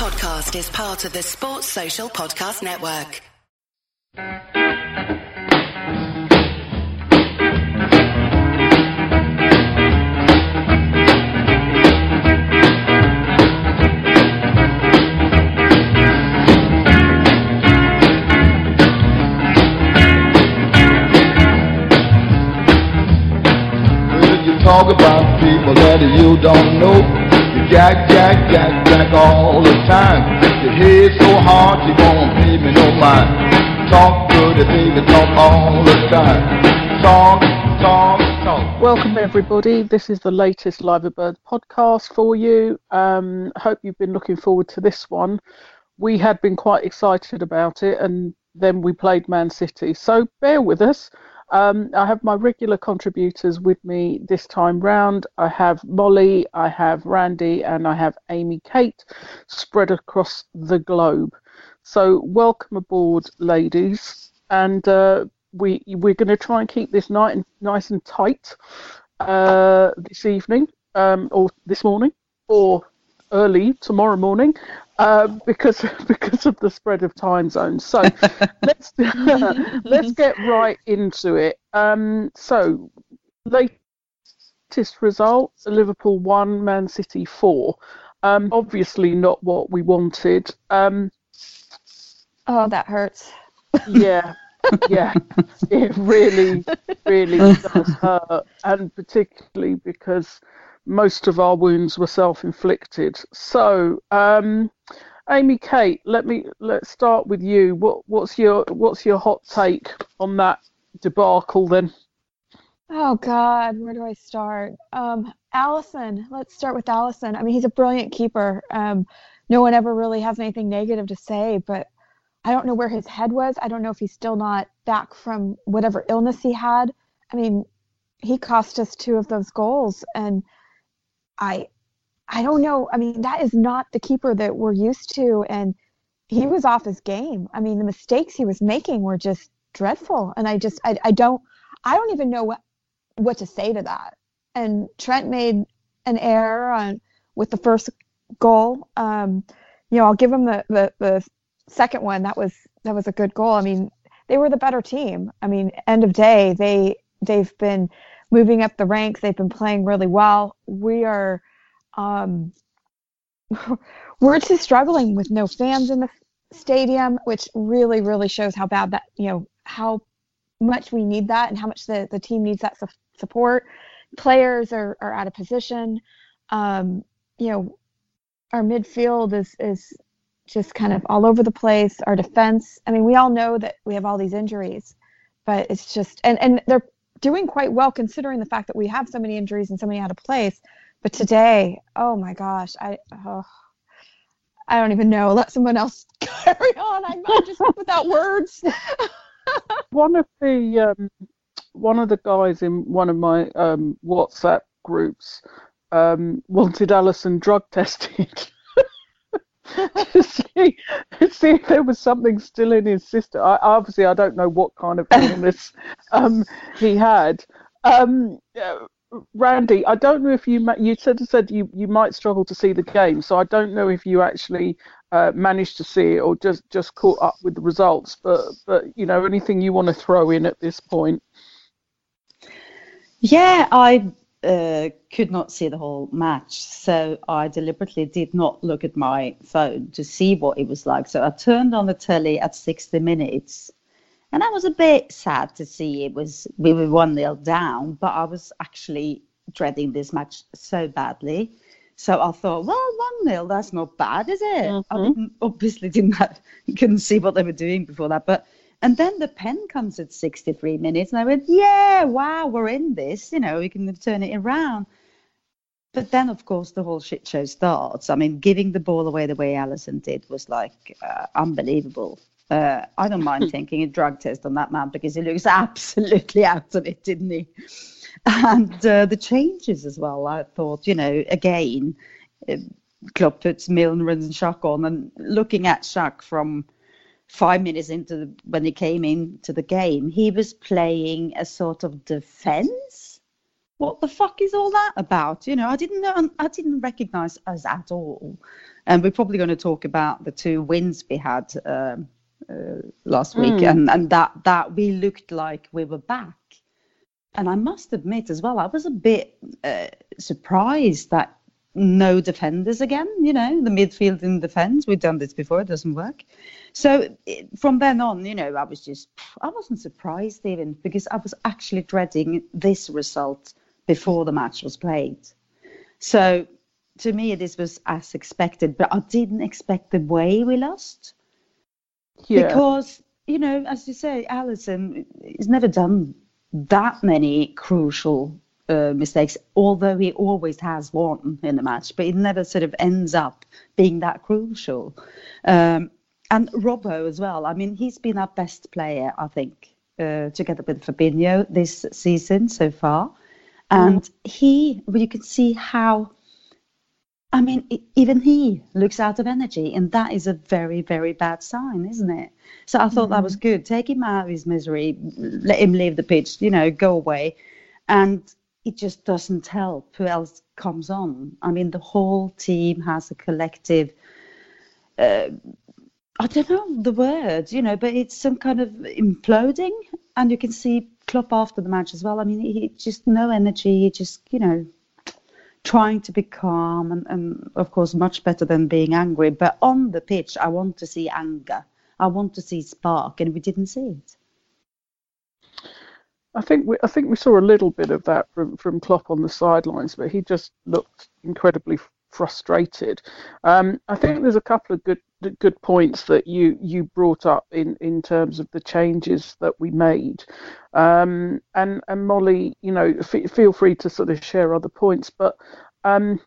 podcast is part of the Sports Social Podcast Network. Talk about people that you don't know, jack, jack, jack, jack all the time. Your head so hard you won't pay me no mind. Talk dirty, baby, talk all the time. Talk, talk, talk. Welcome everybody. This is the latest Liverbird podcast for you. Um, hope you've been looking forward to this one. We had been quite excited about it, and then we played Man City. So bear with us. Um, I have my regular contributors with me this time round. I have Molly, I have Randy, and I have Amy Kate spread across the globe. So welcome aboard, ladies. And uh, we we're going to try and keep this night nice and tight uh, this evening, um, or this morning, or early tomorrow morning, uh, because because of the spread of time zones. So let's let's get right into it. Um, so latest results: Liverpool one, Man City four. Um, obviously not what we wanted. Um, Oh, that hurts. yeah, yeah, it really, really does hurt, and particularly because most of our wounds were self-inflicted. So, um, Amy, Kate, let me let's start with you. What what's your what's your hot take on that debacle then? Oh God, where do I start? Um, Alisson. Let's start with Alisson. I mean, he's a brilliant keeper. Um, no one ever really has anything negative to say, but I don't know where his head was. I don't know if he's still not back from whatever illness he had. I mean, he cost us two of those goals, and I, I don't know. I mean, that is not the keeper that we're used to, and he was off his game. I mean, the mistakes he was making were just dreadful, and I just, I, I don't, I don't even know what, what to say to that. And Trent made an error on with the first goal. Um, you know, I'll give him the, the, the second one. That was that was a good goal. I mean, they were the better team. I mean, end of day, they they've been moving up the ranks. They've been playing really well. We are, um, we're just struggling with no fans in the stadium, which really really shows how bad that you know how much we need that and how much the the team needs that su- support. Players are are out of position. Um, you know, our midfield is is just kind of all over the place. Our defense, I mean, we all know that we have all these injuries, but it's just and and they're doing quite well considering the fact that we have so many injuries and so many out of place. But today, oh my gosh, I oh, I don't even know. Let someone else carry on. I'm, I'm just without words. One of the um, one of the guys in one of my um, WhatsApp groups um, wanted Alisson drug tested. to see, see if there was something still in his system. I, obviously, I don't know what kind of illness um, he had. Um, uh, Randy, I don't know if you ma- you said said you, you might struggle to see the game, so I don't know if you actually uh, managed to see it or just, just caught up with the results. But but you know anything you want to throw in at this point? Yeah, I uh, could not see the whole match, so I deliberately did not look at my phone to see what it was like. So I turned on the telly at 60 minutes, and I was a bit sad to see it was we were one 0 down, but I was actually dreading this match so badly. So I thought, well, one 0 that's not bad, is it? I Mhm. didn't, obviously didn't have, couldn't see what they were doing before that, but and then the pen comes at 63 minutes, and I went, yeah, wow, we're in this. You know, we can turn it around. But then, of course, the whole shit show starts. I mean, giving the ball away the way Alisson did was like uh, unbelievable. Uh, I don't mind taking a drug test on that man because he looks absolutely out of it, didn't he? And uh, the changes as well. I thought, you know, again, uh, Klopp puts Milner and Shaq on, and looking at Shaq from five minutes into the, when he came into the game, he was playing a sort of defense what the fuck is all that about? You know, I didn't know, I didn't recognize us at all. And we're probably going to talk about the two wins we had um, uh, last week, Mm. and and that that we looked like we were back. And I must admit as well, I was a bit uh, surprised that no defenders again. You know, the midfield and defence. We've done this before; it doesn't work. So from then on, you know, I was just I wasn't surprised even because I was actually dreading this result before the match was played. So to me, this was as expected, but I didn't expect the way we lost Yeah. because you know, as you say, Alisson has never done that many crucial uh, mistakes, although he always has one in the match, but it never sort of ends up being that crucial. Um, and Robbo as well. I mean, he's been our best player, I think, uh, together with Fabinho this season so far. And he, well, you can see how I mean, even he looks out of energy, and that is a very, very bad sign, isn't it? So I thought that was good. Take him out of his misery, let him leave the pitch, you know, go away. And it just doesn't help who else comes on. I mean, the whole team has a collective, uh, I don't know the word, you know, but it's some kind of imploding. And you can see Klopp after the match as well. I mean, he just no energy, he just, you know, trying to be calm and, and of course much better than being angry but on the pitch i want to see anger i want to see spark and we didn't see it I think we I think we saw a little bit of that from from Klopp on the sidelines, but he just looked incredibly frustrated. Um, I think there's a couple of good good points that you you brought up in in terms of the changes that we made. Um, and and Molly, you know, f- feel free to sort of share other points, but um,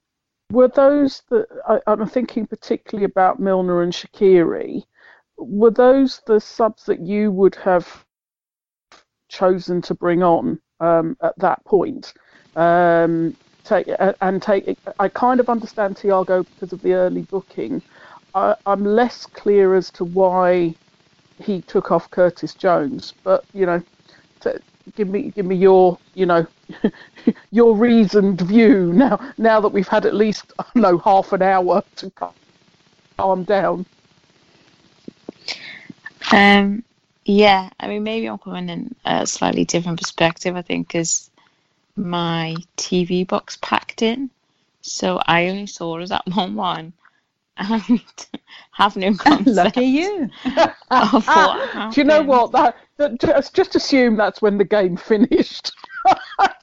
were those that I, I'm thinking particularly about Milner and Shaqiri? Were those the subs that you would have chosen to bring on um, at that point. Um, take and take. I kind of understand Thiago because of the early booking. I, I'm less clear as to why he took off Curtis Jones, but you know, to, give me give me your you know your reasoned view now. Now that we've had at least I don't know half an hour to calm down. Um, yeah, I mean, maybe I'm coming in a slightly different perspective. I think because my TV box packed in, so I only saw us at one one, and have no concept lucky you what Do you know what? That, that just just assume that's when the game finished.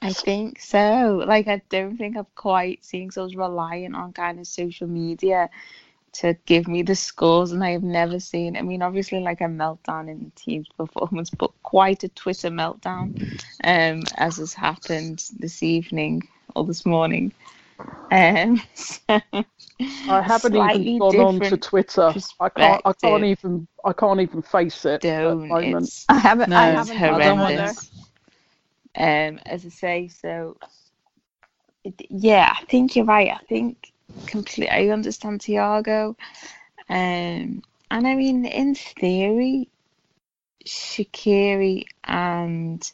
I think so. Like, I don't think I've quite seen because I was reliant on kind of social media to give me the scores, and I have never seen. I mean, obviously, like a meltdown in the team's performance, but quite a Twitter meltdown, um, as has happened this evening or this morning. Um, so I haven't slightly even gone on to Twitter. I can't. I can't even. I can't even face it at the Don't. moment. It's I haven't. no, I it's haven't done either. horrendous. Um, as I say, so yeah, I think you're right. I think completely. I understand Thiago, um, and I mean, in theory, Shaqiri and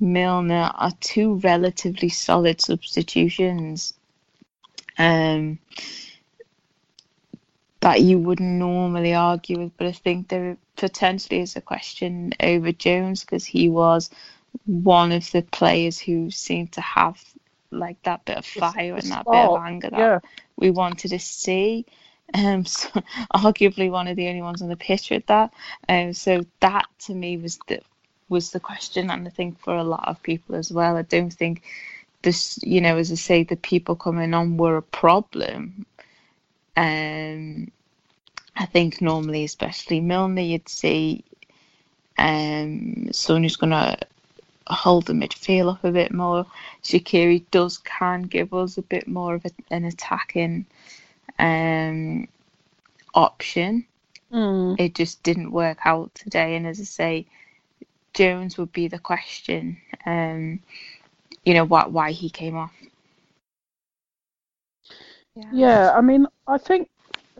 Milner are two relatively solid substitutions. Um, that you wouldn't normally argue with, but I think there potentially is a question over Jones because he was one of the players who seemed to have like that bit of fire and that bit of anger that yeah. we wanted to see. Um, so arguably one of the only ones on the pitch with that. Um, so that to me was the was the question, and I think for a lot of people as well. I don't think this, you know, as I say, the people coming on were a problem. Um, I think normally, especially Milner, you'd see um, someone who's going to hold the midfield up a bit more. Shaqiri does can give us a bit more of a, an attacking um, option. Mm. It just didn't work out today, and as I say, Jones would be the question. Um, you know why why he came off. Yeah, I mean, I think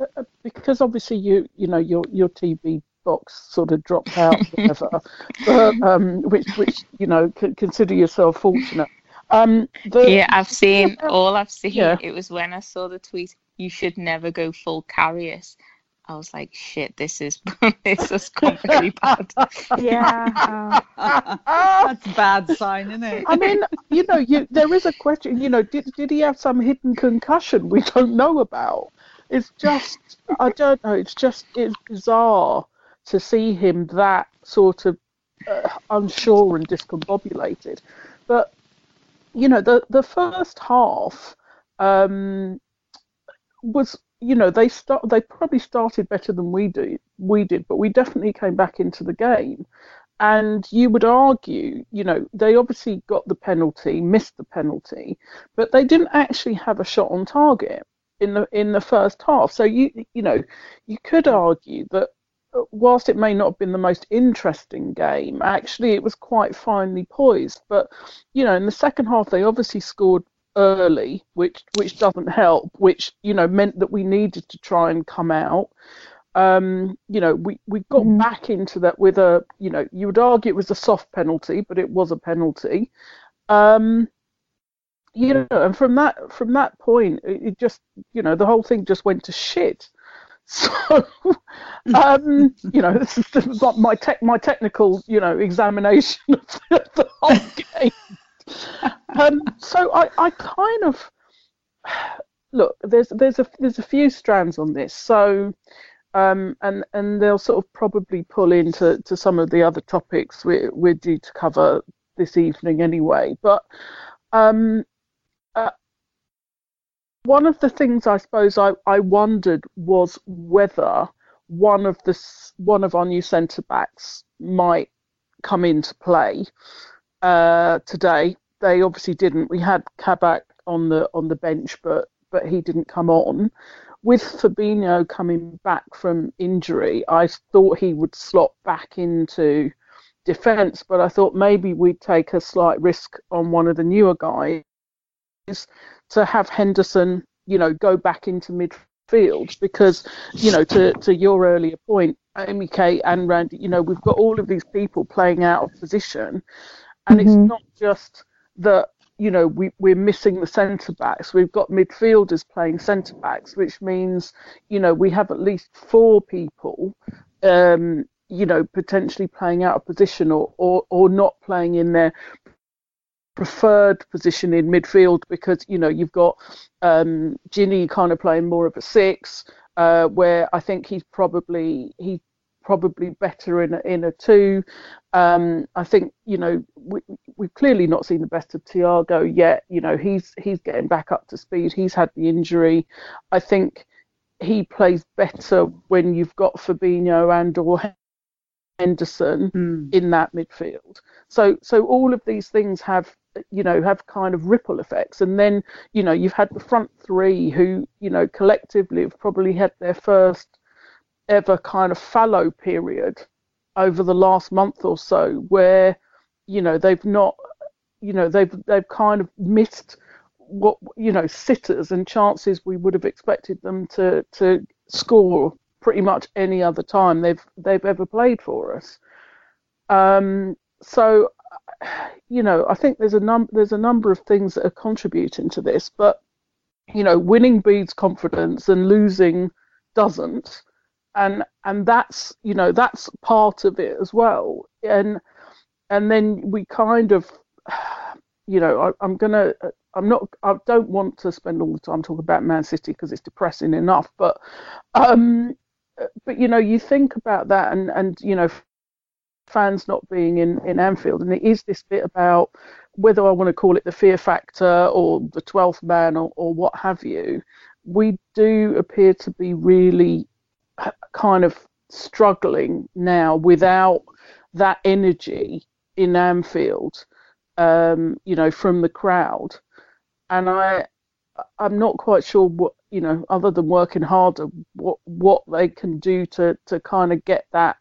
uh, uh, because obviously you you know your your TV box sort of dropped out, whatever, but, um, which which you know c- consider yourself fortunate. Um, the, Yeah, I've seen all I've seen. Yeah. It was when I saw the tweet. You should never go full Karius. I was like, shit, this is this is gone very bad. Yeah. That's a bad sign, isn't it? I mean, you know, you, there is a question. You know, did did he have some hidden concussion we don't know about? It's just, I don't know. It's just it's bizarre to see him that sort of uh, unsure and discombobulated. But you know, the the first half um, was, you know, they start they probably started better than we do we did, but we definitely came back into the game. And you would argue, you know, they obviously got the penalty, missed the penalty, but they didn't actually have a shot on target in the in the first half. So you you know, you could argue that uh, whilst it may not have been the most interesting game, actually it was quite finely poised. But you know, in the second half they obviously scored early, which which doesn't help, which you know meant that we needed to try and come out. Um, you know, we, we got Mhm. back into that with a, you know, you would argue it was a soft penalty, but it was a penalty. Um, you know, and from that from that point, it, just, you know, the whole thing just went to shit. So, um, you know, this is this is like my tech my technical, you know, examination of the whole game. Um, so I, I kind of look. There's there's a there's a few strands on this. So, um, and and they'll sort of probably pull into to some of the other topics we're we're due to cover this evening anyway. But um, uh, one of the things I suppose I, I wondered was whether one of the one of our new centre backs might come into play uh, today. They obviously didn't. We had Kabak on the on the bench, but but he didn't come on. With Fabinho coming back from injury, I thought he would slot back into defence, but I thought maybe we'd take a slight risk on one of the newer guys to have Henderson, you know, go back into midfield because, you know, to, to your earlier point, Amy Kate and Randy, you know, we've got all of these people playing out of position, and it's Mhm. not just that. You know, we, we're missing the centre backs. We've got midfielders playing centre backs, which means, you know, we have at least four people um, you know, potentially playing out of position or, or, or not playing in their preferred position in midfield because, you know, you've got um, Gini kind of playing more of a six, uh, where I think he's probably he's probably better in a, in a two. Um, I think you know we, we've clearly not seen the best of Thiago yet. You know he's he's getting back up to speed. He's had the injury. I think he plays better when you've got Fabinho and or Henderson Mm. in that midfield. So so all of these things have you know have kind of ripple effects and then you know you've had the front three who you know collectively have probably had their first ever kind of fallow period over the last month or so where you know they've not you know they've they've kind of missed what you know sitters and chances we would have expected them to to score pretty much any other time they've they've ever played for us. Um, so you know I think there's a num there's a number of things that are contributing to this, but you know winning breeds confidence and losing doesn't, and and that's you know that's part of it as well, and and then we kind of you know I, I'm gonna I'm not I don't want to spend all the time talking about Man City because it's depressing enough, but um, but you know you think about that and and you know fans not being in in Anfield. And it is this bit about whether I want to call it the fear factor or the 12th man or, or what have you. We do appear to be really kind of struggling now without that energy in Anfield um, you know from the crowd. And I I'm not quite sure what you know other than working harder what what they can do to to kind of get that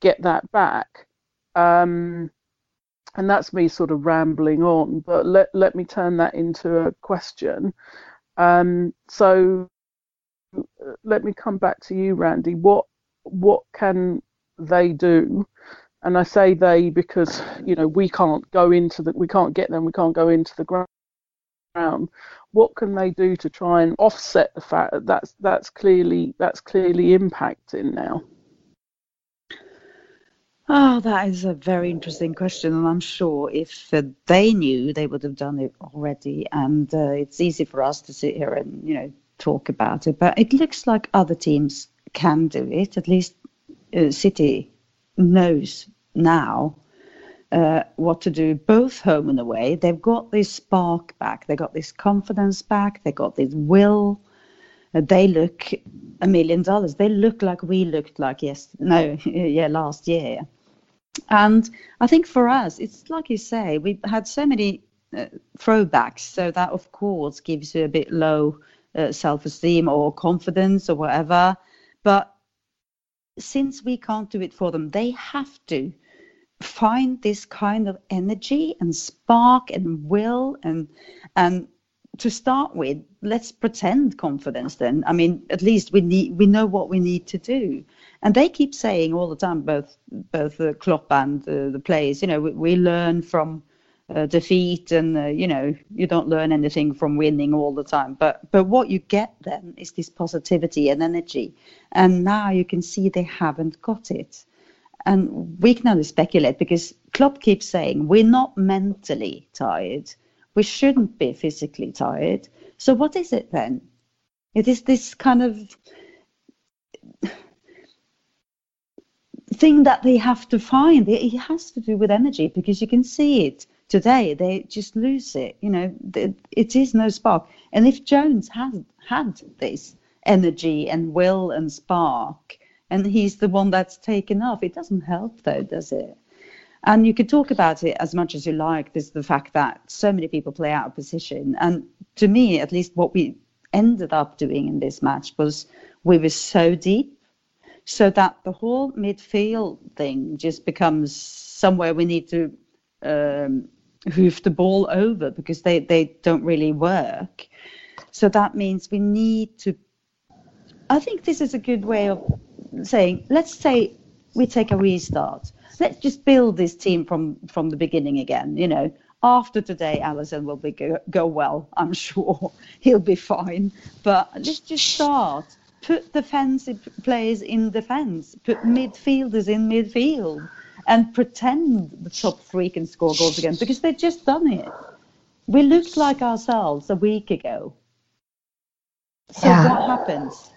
get that back. Um and that's me sort of rambling on but let let me turn that into a question. Um so let me come back to you Randy what what can they do and I say they because you know we can't go into the we can't get them we can't go into the ground. What can they do to try and offset the fact that that's that's clearly that's clearly impacting now? Oh, that is a very interesting question, and I'm sure if uh, they knew, they would have done it already. And uh, it's easy for us to sit here and you know talk about it, but it looks like other teams can do it. At least uh, City knows now uh, what to do, both home and away. They've got this spark back, they've got this confidence back, they've got this will. Uh, they look a million dollars. They look like we looked like yes, no, yeah, last year. And I think for us, it's like you say, we've had so many uh, throwbacks, so that of course gives you a bit low uh, self-esteem or confidence or whatever. But since we can't do it for them, they have to find this kind of energy and spark and will and and to start with let's pretend confidence then i mean at least we need we know what we need to do and they keep saying all the time both both the Klopp and uh, the players you know we, we learn from uh, defeat and uh, you know you don't learn anything from winning all the time but but what you get then is this positivity and energy and now you can see they haven't got it and we can only speculate because Klopp keeps saying we're not mentally tired. We shouldn't be physically tired. So what is it then? It is this kind of thing that they have to find. It has to do with energy because you can see it today. They just lose it. You know, it is no spark. And if Jones had had this energy and will and spark, and he's the one that's taken off. It doesn't help though, does it? And you could talk about it as much as you like. There's the fact that so many people play out of position. And to me, at least what we ended up doing in this match was we were so deep so that the whole midfield thing just becomes somewhere we need to um, hoof the ball over because they, they don't really work. So that means we need to. I think this is a good way of saying, let's say we take a restart. Let's just build this team from from the beginning again. You know, after today, Alisson will be go, go well. I'm sure he'll be fine. But let's just start. Put defensive players in defense. Put midfielders in midfield, and pretend the top three can score goals again because they've just done it. We looked like ourselves a week ago. So yeah. what happens?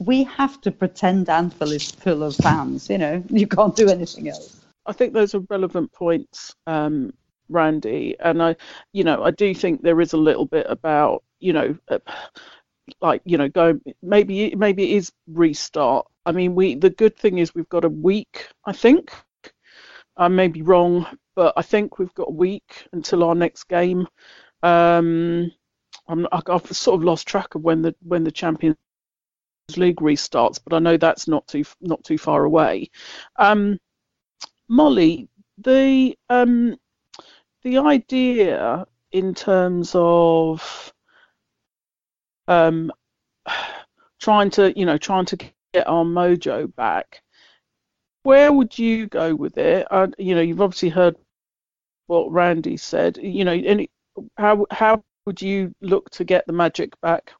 we have to pretend Anfield is full of fans. You know, you can't do anything else. I think those are relevant points, um, Randy, and I, you know, I do think there is a little bit about, you know, uh, like you know, go maybe maybe it is restart. I mean, we the good thing is we've got a week. I think I may be wrong, but I think we've got a week until our next game. Um, I'm, I've sort of lost track of when the when the Champions League restarts, but I know that's not too not too far away. Um, Molly, the um, the idea in terms of um, trying to you know trying to get our mojo back. Where would you go with it? Uh, you know, you've obviously heard what Randy said. You know, any how how would you look to get the magic back?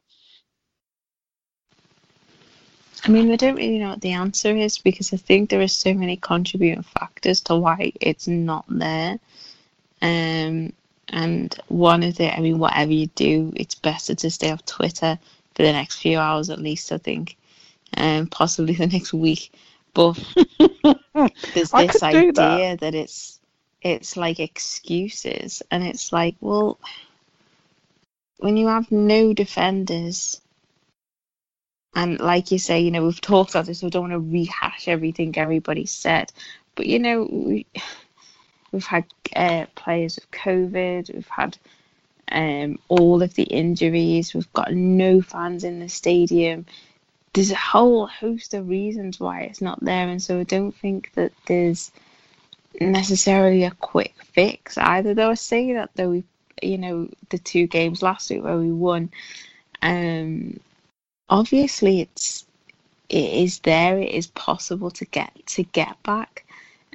I mean, we don't really know what the answer is because I think there are so many contributing factors to why it's not there. Um, and one of the, I mean, whatever you do, it's better to stay off Twitter for the next few hours at least, I think, um, possibly the next week. But there's this idea that. that it's it's like excuses, and it's like, well, when you have no defenders and like you say, you know, we've talked about this, so we don't want to rehash everything everybody said. But, you know, we, have had uh, players with COVID, we've had um, all of the injuries, we've got no fans in the stadium. There's a whole host of reasons why it's not there. And so I don't think that there's necessarily a quick fix either. Though I say that, though, we, you know, the two games last week where we won. Um, obviously it's it is there it is possible to get to get back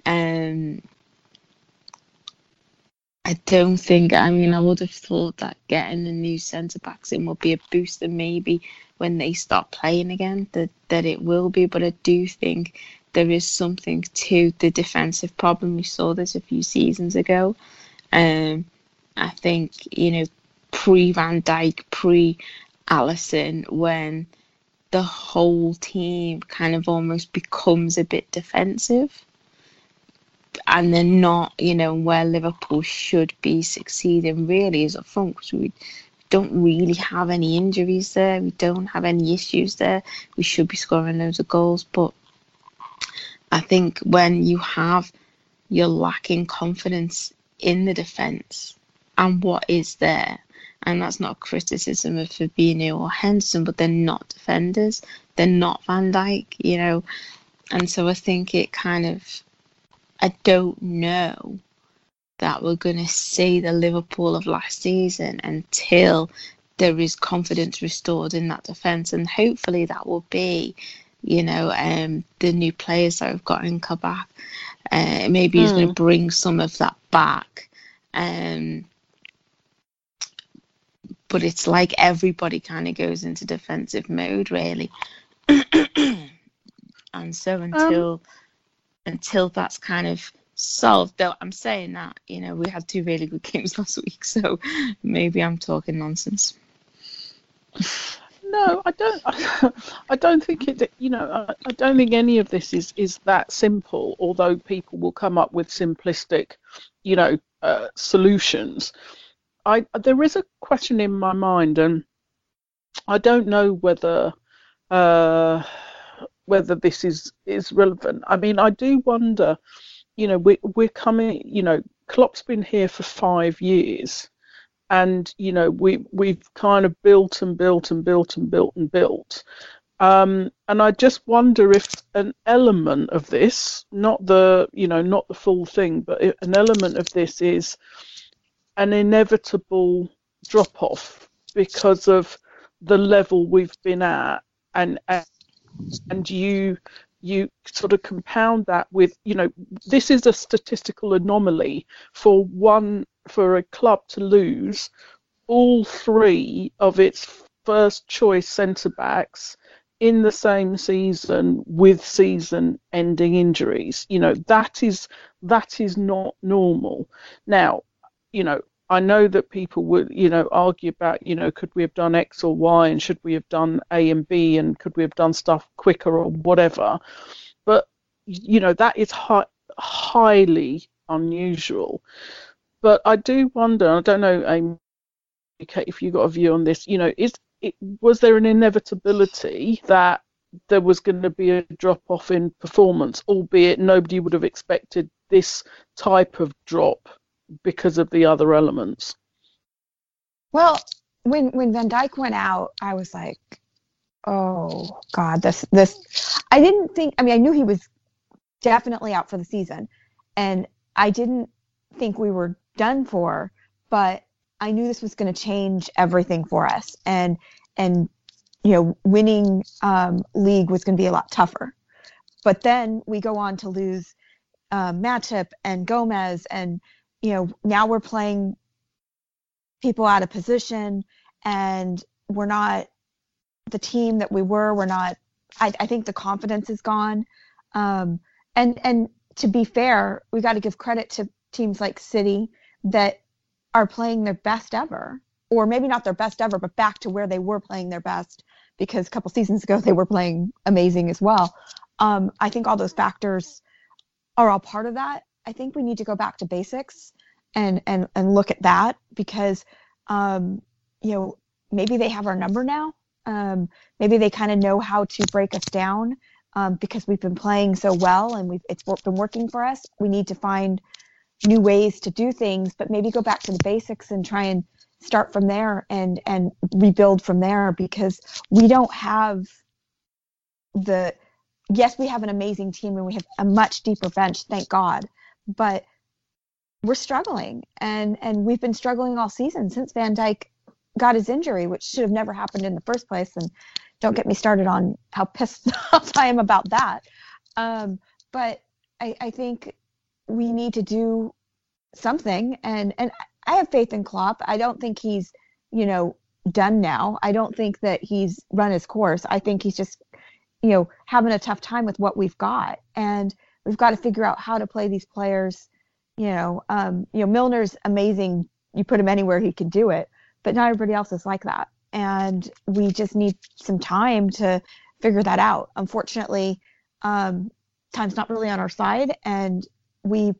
Um, I don't think. I mean, I would have thought that getting the new centre backs in would be a boost, and maybe when they start playing again, that that it will be. But I do think there is something to the defensive problem. We saw this a few seasons ago. Um, I think you know, pre Van Dijk, pre Alisson, when the whole team kind of almost becomes a bit defensive and they're not, you know, where Liverpool should be succeeding really is up front because we don't really have any injuries there. We don't have any issues there. We should be scoring loads of goals, but I think when you have you're lacking confidence in the defence and what is there, and that's not criticism of Fabinho or Henderson, but they're not defenders. They're not Van Dijk, you know, and so I think it kind of I don't know that we're going to see the Liverpool of last season until there is confidence restored in that defence, and hopefully that will be, you know, um, the new players that we've got in Kabak. Uh, maybe he's going to bring some of that back. Um, but it's like everybody kind of goes into defensive mode, really. and so until um, until that's kind of solved, though I'm saying that, you know, we had two really good games last week, so maybe I'm talking nonsense. No, I don't. I don't think it. You know, I, don't think any of this is is that simple. Although people will come up with simplistic, you know, uh, solutions. I there is a question in my mind, and I don't know whether uh, whether this is is relevant. I mean, I do wonder. You know, we're, we're coming. You know, Klopp's been here for five years, and you know we we've kind of built and built and built and built and built. Um, and I just wonder if an element of this, not the you know not the full thing, but an element of this is an inevitable drop off because of the level we've been at and, and and you you sort of compound that with you know this is a statistical anomaly for one for a club to lose all three of its first choice centre backs in the same season with season ending injuries. You know that is that is not normal. Now you know I know that people would, you know, argue about, you know, could we have done X or Y and should we have done A and B and could we have done stuff quicker or whatever. But, you know, that is hi- highly unusual. But I do wonder, I don't know, Amy, if you got a view on this, you know, is it, was there an inevitability that there was going to be a drop off in performance, albeit nobody would have expected this type of drop because of the other elements. Well, when when Van Dijk went out, I was like, oh God, this this. I didn't think. I mean, I knew he was definitely out for the season, and I didn't think we were done for. But I knew this was going to change everything for us, and and you know, winning um, league was going to be a lot tougher. But then we go on to lose uh, Matip and Gomez and you know, now we're playing people out of position and we're not the team that we were. We're not, I, I think the confidence is gone. Um, and, and to be fair, we got to give credit to teams like City that are playing their best ever, or maybe not their best ever, but back to where they were playing their best because a couple seasons ago they were playing amazing as well. Um, I think all those factors are all part of that. I think we need to go back to basics and and and look at that because um, you know maybe they have our number now. Um, maybe they kind of know how to break us down um, because we've been playing so well and we've it's been working for us. We need to find new ways to do things, but maybe go back to the basics and try and start from there and and rebuild from there because we don't have the yes we have an amazing team and we have a much deeper bench thank god but we're struggling and and we've been struggling all season since Van Dijk got his injury, which should have never happened in the first place. And don't get me started on how pissed off I am about that. Um, but I, I think we need to do something. And and I have faith in Klopp. I don't think he's you know done now. I don't think that he's run his course. I think he's just you know having a tough time with what we've got, and we've got to figure out how to play these players. You know, um, you know Milner's amazing. You put him anywhere, he can do it. But not everybody else is like that, and we just need some time to figure that out. Unfortunately, um, time's not really on our side, and we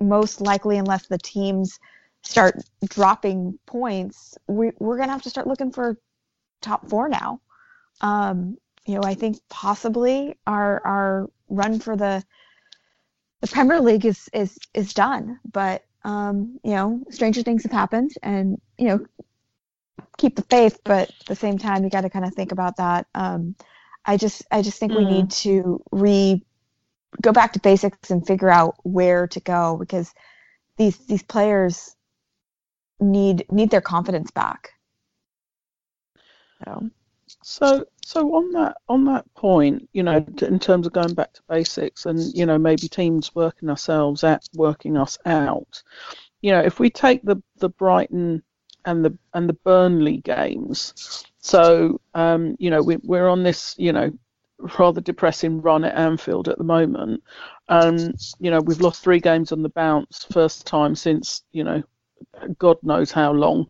most likely, unless the teams start dropping points, we, we're going to have to start looking for top four now. Um, you know, I think possibly our our run for the the Premier League is is is done, but um, you know, stranger things have happened, and you know, keep the faith, but at the same time, you got to kind of think about that. Um, I just I just think mm. we need mm. to re go back to basics and figure out where to go because these these players need need their confidence back. So. So, so on that on that point, you know, in terms of going back to basics, and you know, maybe teams working ourselves at working us out. You know, if we take the the Brighton and the and the Burnley games, so um, you know, we, we're on this, you know, rather depressing run at Anfield at the moment. Um, you know, we've lost three games on the bounce, first time since you know, God knows how long,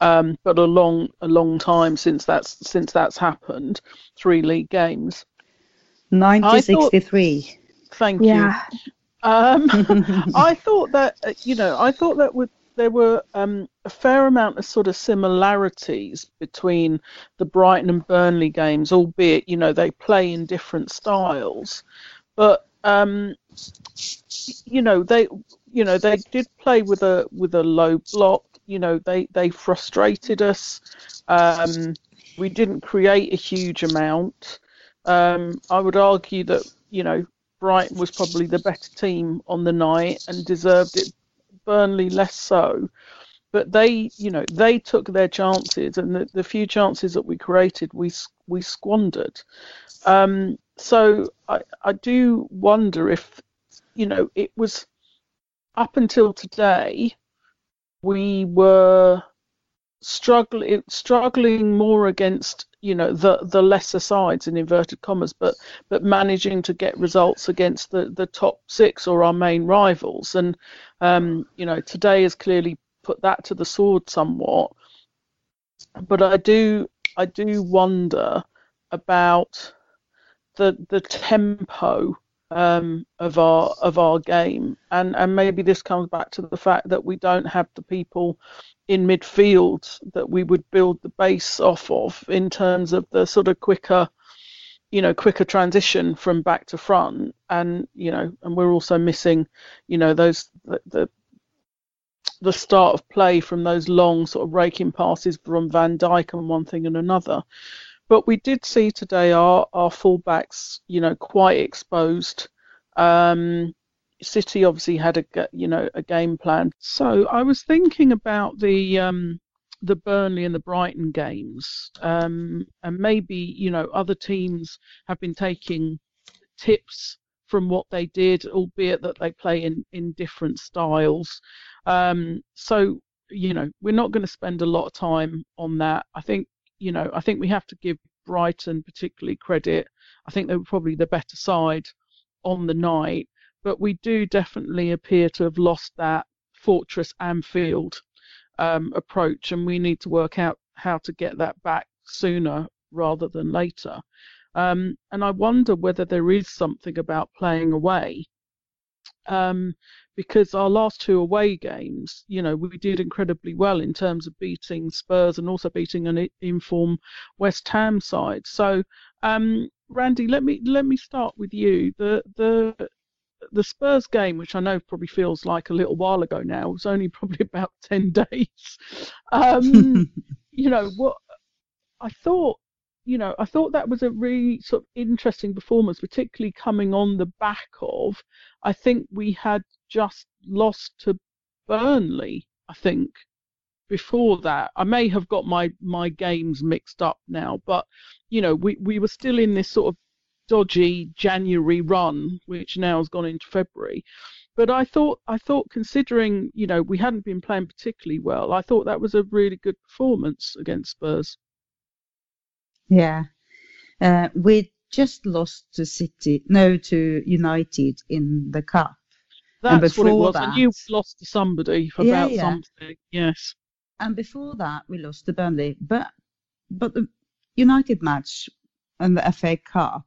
um, but a long, a long time since that's since that's happened. Three league games. 1963. Thank yeah. you. Um, I thought that uh, you know, I thought that with there were um, a fair amount of sort of similarities between the Brighton and Burnley games, albeit you know they play in different styles, but um, you know they you know they did play with a with a low block. You know they they frustrated us. Um, we didn't create a huge amount. Um, I would argue that you know Brighton was probably the better team on the night and deserved it Burnley less so. But they, you know, they took their chances, and the, the few chances that we created, we we squandered. Um, so I, I do wonder if, you know, it was up until today, we were struggling struggling more against you know the the lesser sides in inverted commas but but managing to get results against the the top six or our main rivals. And um you know today has clearly put that to the sword somewhat. But i do i do wonder about the the tempo um, of our of our game, and and maybe this comes back to the fact that we don't have the people in midfield that we would build the base off of in terms of the sort of quicker you know quicker transition from back to front and you know and we're also missing you know those the, the the start of play from those long sort of raking passes from Van Dijk and one thing and another. But we did see today our, our fullbacks, you know, quite exposed. Um, City obviously had a you know a game plan. So I was thinking about the um, the Burnley and the Brighton games, um, and maybe you know other teams have been taking tips from what they did, albeit that they play in in different styles. Um, so you know we're not going to spend a lot of time on that. I think you know I think we have to give Brighton particularly credit. I think they were probably the better side on the night but we do definitely appear to have lost that fortress Anfield um, approach, and we need to work out how to get that back sooner rather than later. Um, and I wonder whether there is something about playing away. Um, because our last two away games, you know, we did incredibly well in terms of beating Spurs and also beating an informed West Ham side. So, um, Randy, let me let me start with you. The the the Spurs game, which I know probably feels like a little while ago now, was only probably about ten days. Um, you know what? I thought, you know, I thought that was a really sort of interesting performance, particularly coming on the back of. I think we had just lost to Burnley. I think before that. I may have got my my games mixed up now, but you know, we we were still in this sort of dodgy January run, which now has gone into February. but I thought I thought considering you know we hadn't been playing particularly well, I thought that was a really good performance against Spurs. Yeah, uh, we just lost to City, no, to United in the cup. And That's what it was. That- knew we lost to somebody Yeah, about yeah. something. Yes. and before that we lost to Burnley. But but the United match and the FA Cup,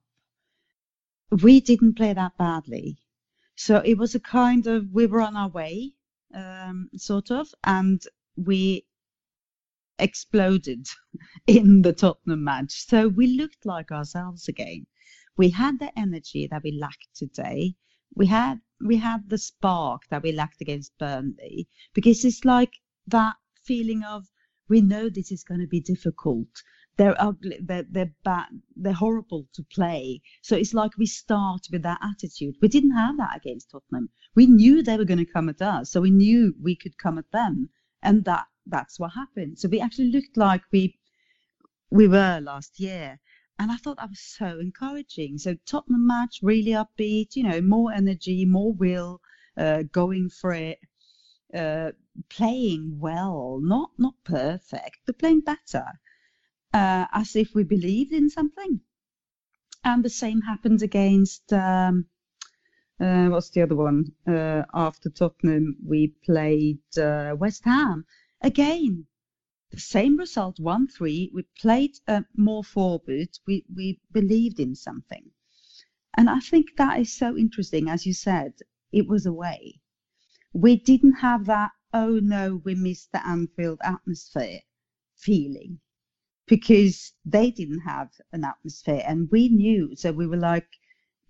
we didn't play that badly. So it was a kind of we were on our way, um, sort of, and we exploded in the Tottenham match. So we looked like ourselves again. We had the energy that we lacked today. We had we had the spark that we lacked against Burnley because it's like that feeling of we know this is going to be difficult. They're ugly. They're they're bad. They're horrible to play. So it's like we start with that attitude. We didn't have that against Tottenham. We knew they were going to come at us, so we knew we could come at them, and that that's what happened. So we actually looked like we we were last year. And I thought that was so encouraging. So Tottenham match really upbeat, you know, more energy, more will, uh, going for it, uh, playing well, not not perfect, but playing better, uh, as if we believed in something. And the same happened against um, uh, what's the other one? Uh, after Tottenham, we played uh, West Ham again. The same result, one three. We played uh, more forward. We we believed in something, and I think that is so interesting. As you said, it was away. We didn't have that. Oh no, we missed the Anfield atmosphere feeling because they didn't have an atmosphere, and we knew. So we were like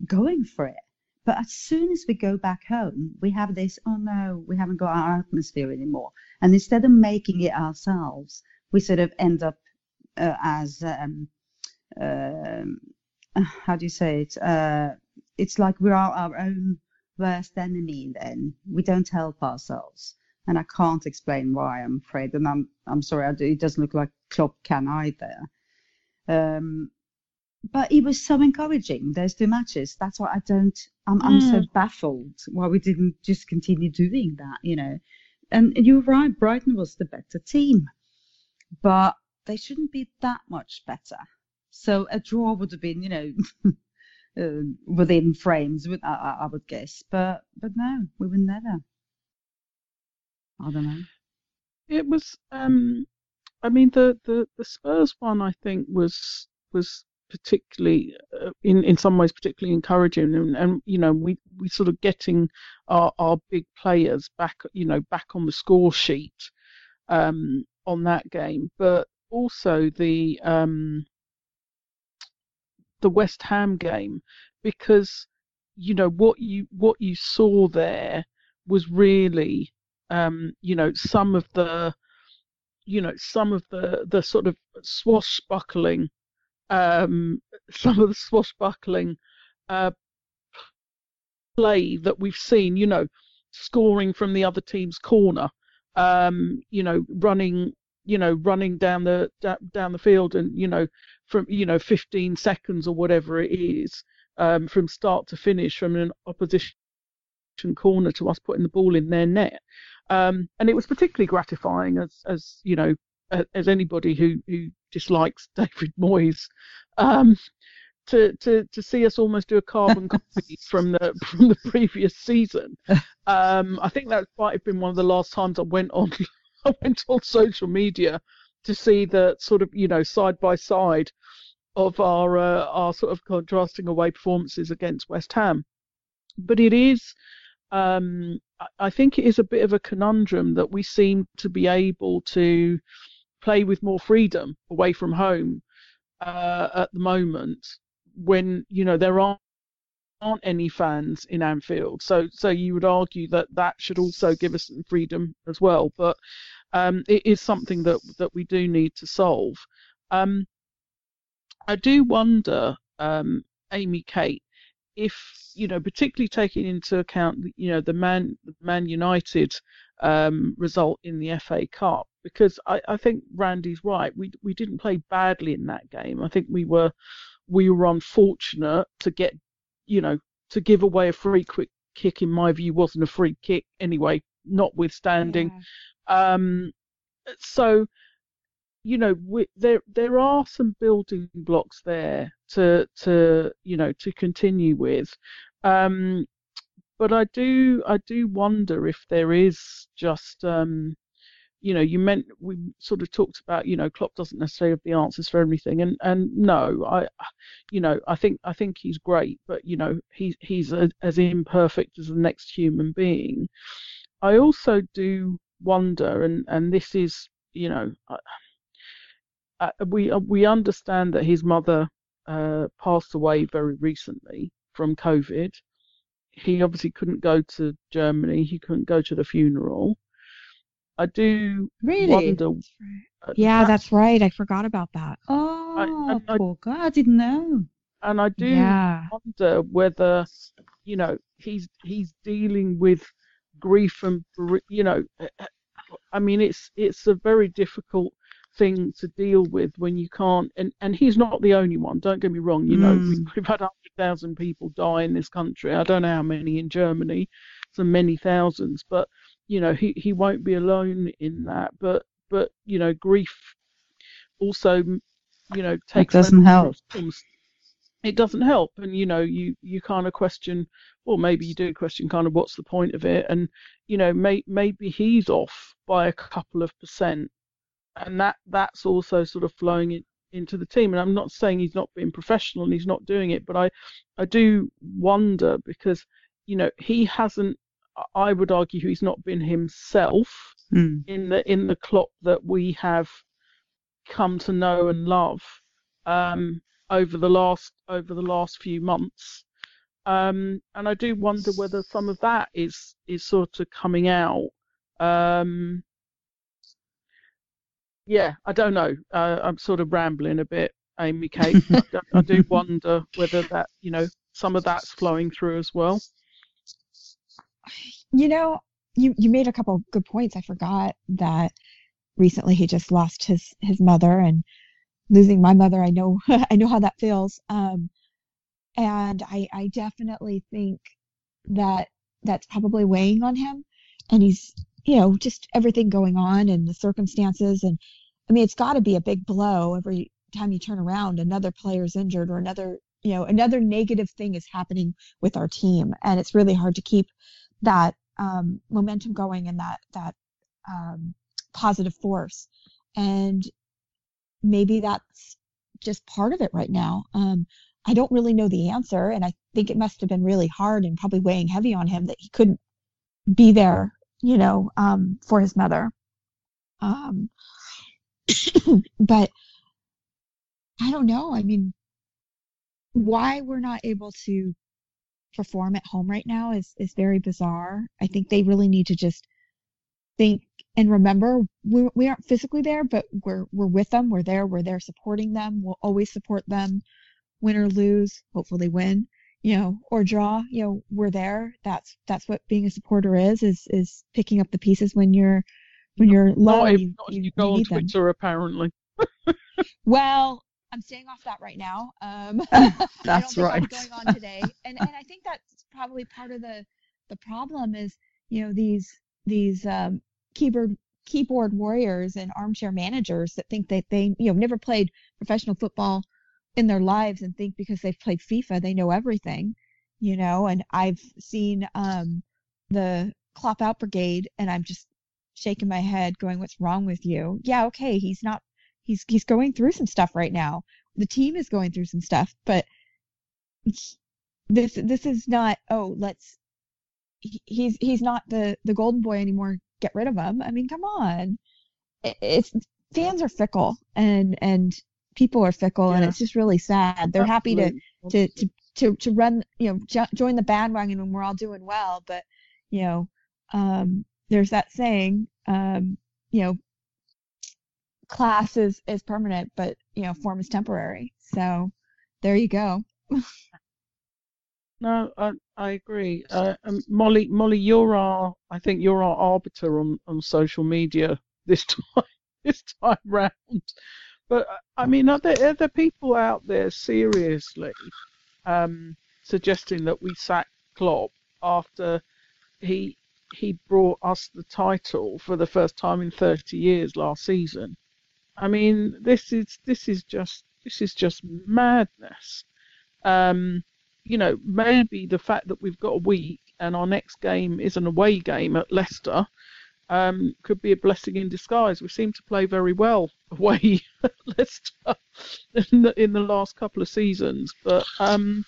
going for it. But as soon as we go back home, we have this, oh no, we haven't got our atmosphere anymore. And instead of making it ourselves, we sort of end up uh, as, um, um, how do you say it? Uh, it's like we are our own worst enemy then. We don't help ourselves. And I can't explain why, I'm afraid. And I'm, I'm sorry, do, it doesn't look like Klopp can either. Um, but it was so encouraging those two matches. That's why i don't i'm, I'm so baffled why we didn't just continue doing that you know. And you're right brighton was the better team but they shouldn't be that much better. So a draw would have been you know uh, within frames I, I- I would guess. But but no we were never. I don't know. It was. Um, I mean, the, the, the Spurs one I think was was particularly uh, in in some ways particularly encouraging, and, and you know we we sort of getting our our big players back, you know, back on the score sheet um, on that game, but also the um, the West Ham game because you know what you what you saw there was really um, you know some of the you know some of the the sort of swashbuckling um, some of the swashbuckling uh, play that we've seen you know scoring from the other team's corner um, you know running you know running down the down the field and you know from you know 15 seconds or whatever it is um, from start to finish from an opposition corner to us putting the ball in their net. Um, and it was particularly gratifying as as you know as anybody who who dislikes David Moyes um, to to to see us almost do a carbon copy from the from the previous season. Um, I think that might have been one of the last times I went on I went on social media to see the sort of you know side by side of our uh, our sort of contrasting away performances against West Ham. But it is um, I- I think it is a bit of a conundrum that we seem to be able to play with more freedom away from home uh, at the moment when you know there aren't aren't any fans in Anfield. So so you would argue that that should also give us some freedom as well. But um, it is something that that we do need to solve. Um, I do wonder, um, Amy Kate, if you know, particularly taking into account you know the Man Man United um, result in the FA Cup, because I, I think Randy's right. We we didn't play badly in that game. I think we were we were unfortunate to get you know to give away a free quick kick, in my view, wasn't a free kick anyway, notwithstanding. Yeah. Um, so, you know, we, there there are some building blocks there to to you know to continue with. Um, but I do I do wonder if there is just um, you know you meant we sort of talked about you know Klopp doesn't necessarily have the answers for everything and and no I you know I think I think he's great but you know he's he's a, as imperfect as the next human being. I also do wonder and and this is you know we we understand that his mother uh, passed away very recently from COVID he obviously couldn't go to Germany. He couldn't go to the funeral. I do Really? wonder. Uh, Yeah, that- that's right. I forgot about that. Oh, I- poor guy. I didn't know. and I do Yeah. wonder whether you know he's he's dealing with grief and you know uh, uh, I mean it's it's a very difficult thing to deal with when you can't and and he's not the only one don't get me wrong you know Mm. we've had 100,000 people die in this country I don't know how many in Germany so many thousands but you know he he won't be alone in that but but you know grief also you know takes it doesn't help. forms it doesn't help and you know you you kind of question or maybe you do question kind of what's the point of it and you know may, maybe he's off by a couple of percent and that that's also sort of flowing in, into the team and I'm not saying he's not being professional and he's not doing it but I I do wonder because you know he hasn't I would argue he's not been himself Mm. in the in the Klopp that we have come to know and love um, over the last over the last few months. Um, and I do wonder whether some of that is is sort of coming out. Um, yeah, I don't know. Uh, I'm sort of rambling a bit, Amy Kate. I, do- I do wonder whether that you know some of that's flowing through as well. You know, you you made a couple good points. I forgot that recently he just lost his his mother and losing my mother. I know I know how that feels. Um, and I I definitely think that that's probably weighing on him, and he's you know just everything going on and the circumstances and I mean it's got to be a big blow every time you turn around another player's injured or another you know another negative thing is happening with our team and it's really hard to keep that um, momentum going and that that um, positive force. And maybe that's just part of it right now. Um, i don't really know the answer and i think it must have been really hard and probably weighing heavy on him that he couldn't be there you know um, for his mother. Um, but i don't know. I mean why we're not able to perform at home right now is is very bizarre. I think they really need to just think and remember we we aren't physically there, but we're we're with them. We're there. We're there supporting them. We'll always support them, win or lose. Hopefully win, you know, or draw. You know, we're there. That's that's what being a supporter is is is picking up the pieces when you're when you're low. Not and you, you, you go on need them. Twitter, apparently. Well, I'm staying off that right now. Um, That's right. going on today, and and I think that's probably part of the the problem is you know these these um, keyboard keyboard warriors and armchair managers that think that they you know never played professional football in their lives and think because they've played FIFA they know everything, you know. And I've seen um, the Klopp Out Brigade, and I'm just shaking my head, going, "What's wrong with you?" Yeah, okay, he's not he's he's going through some stuff right now. The team is going through some stuff, but this this is not oh let's he's he's not the the golden boy anymore. Get rid of him. I mean, come on. It's fans are fickle and and people are fickle and it's just really sad. They're happy to to to to to run you know jo- join the bandwagon when we're all doing well but you know um there's that saying um you know class is is permanent but you know form is temporary so there you go No, I I agree. Uh, um, Molly, Molly, you're our I think you're our arbiter on, on social media this time this time round. But uh, I mean, are there, are there people out there seriously um, suggesting that we sack Klopp after he he brought us the title for the first time in 30 years last season. I mean, this is this is just this is just madness. Um, you know, maybe the fact that we've got a week and our next game is an away game at Leicester um, could be a blessing in disguise. We seem to play very well away at Leicester in the, in the last couple of seasons, but um,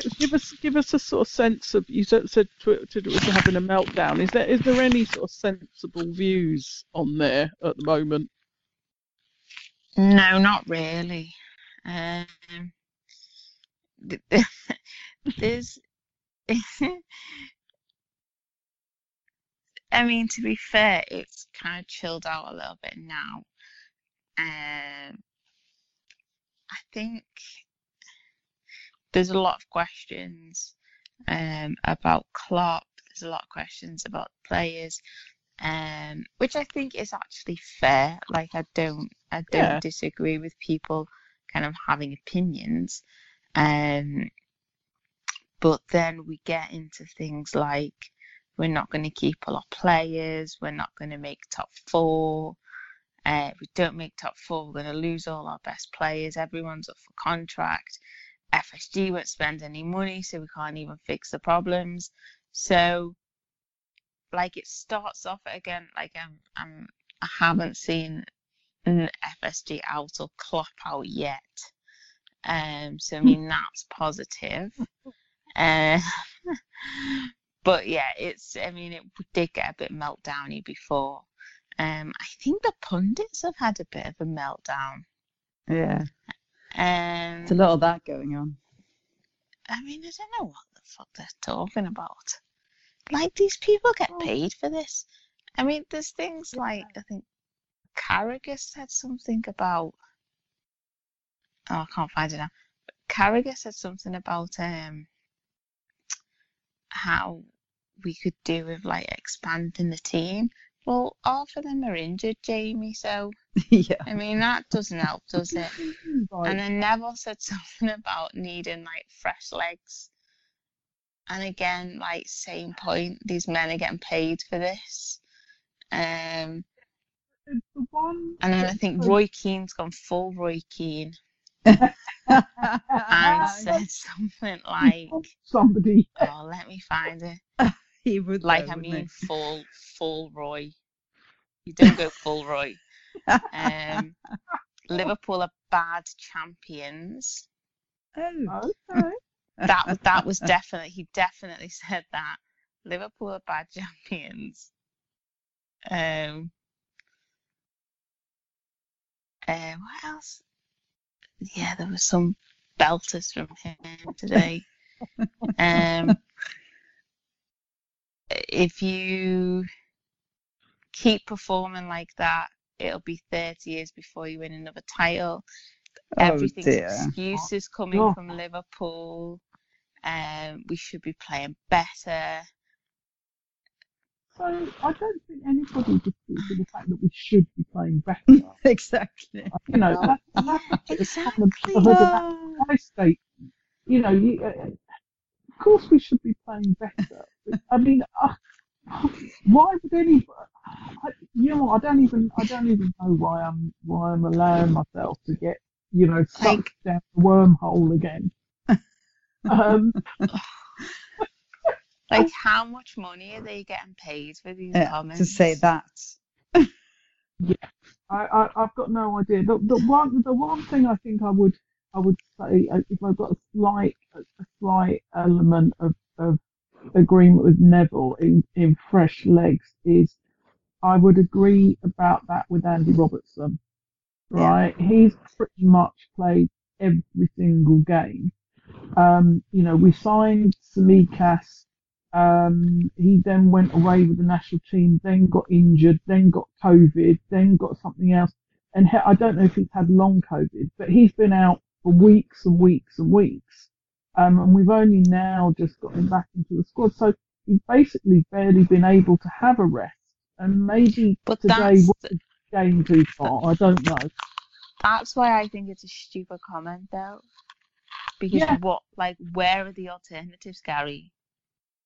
give, us give us a sort of sense of you said, said Twitter was having a meltdown. Is there is there any sort of sensible views on there at the moment? No, not really. Um, there's, I mean, to be fair, it's kind of chilled out a little bit now. Um, I think there's a lot of questions um, about Klopp. There's a lot of questions about players, um, which I think is actually fair. Like I don't, I don't Yeah. disagree with people kind of having opinions. Um, but then we get into things like we're not going to keep all our players, we're not going to make top four. Uh, if we don't make top four, we're going to lose all our best players. Everyone's up for contract. FSG won't spend any money, so we can't even fix the problems. So, like, it starts off again. Like, I'm, I'm, I haven't seen an FSG out or Klopp out yet. Um, so I mean that's positive. Uh, but yeah, it's. I mean, it did get a bit meltdowny before. Um, I think the pundits have had a bit of a meltdown. Yeah, Um, there's a lot of that going on. I mean, I don't know what the fuck they're talking about. Like these people get paid for this. I mean, there's things like I think Carragher said something about. Oh, I can't find it now. But Carragher said something about um how we could do with like expanding the team. Well, half of them are injured, Jamie. So yeah, I mean that doesn't help, does it? Right. And then Neville said something about needing like fresh legs. And again, like same point, these men are getting paid for this. Um, the one and then I think Roy Keane's gone full Roy Keane and said something like, somebody "Oh, let me find it." he would Like though, I mean, full, full Roy. You don't go full Roy. He? Um, Liverpool are bad champions. oh, okay that that was definitely he definitely said that Liverpool are bad champions. Um. Uh, what else? Yeah, there was some belters from him today. um. If you keep performing like that, it'll be 30 years before you win another title oh everything's dear. excuses coming Oh. from Liverpool. Um, we should be playing better. so I don't think anybody disputes the fact that we should be playing better exactly. you know that, that's kind Exactly. the hood of that my statement. You know, you, uh, of course we should be playing better. I mean, uh, why would any? I, you know, what, I don't even I don't even know why I'm why I'm allowing myself to get you know sucked Like- down the wormhole again. um, Like, how much money are they getting paid for these Yeah, comments? to say that. I, I I've got no idea. The, the one the one thing I think I would I would say uh, if I've got a slight a, a slight element of, of agreement with Neville in, in fresh legs is I would agree about that with Andy Robertson. Right? He's pretty much played every single game. Um, you know, we signed Tsimikas. Um, he then went away with the national team, then got injured, then got COVID, then got something else. And he, I don't know if he's had long COVID, but he's been out for weeks and weeks and weeks. Um, and we've only now just got him back into the squad. So he's basically barely been able to have a rest. And maybe But today that's was a game too far. I don't know. that's why I think it's a stupid comment, though, Because Yeah. what, like, where are the alternatives, Gary?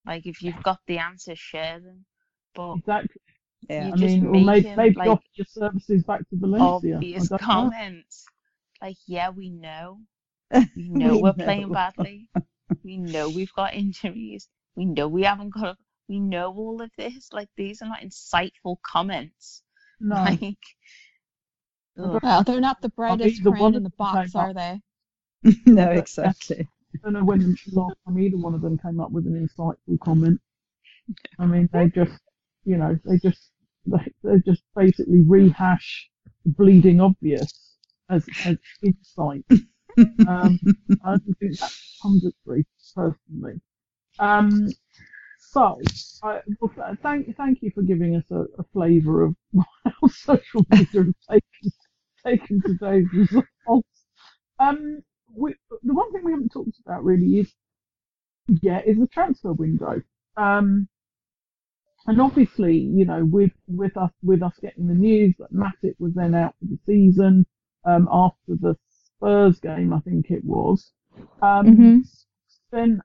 Like, if you've got the answers, share them. But Exactly. Yeah. I mean, or maybe, making, maybe like, offer your services back to Valencia. I obvious don't know. comments. Like, yeah, we know. We know We we are know. playing badly. we know we've got injuries. We know we haven't got. We know all of this. Like, these are not insightful comments. No. Like, ugh. Well, they're not the brightest either crayon one in the box, are up. they? no, exactly. I don't know when last time either one of them came up with an insightful comment. I mean, they just, you know, they just, they, they just basically rehash bleeding obvious as, as insight. Um, I don't think that's punditry, personally. Um, so, I, well, thank, thank you for giving us a, a flavour of how social media has taken, taken today's results. Um, we, the one thing we haven't talked about really is, yeah, is the transfer window. Um, and obviously, you know, with with us with us getting the news that Matip was then out for the season um, after the Spurs game, I think it was. Um, Mhm. Then,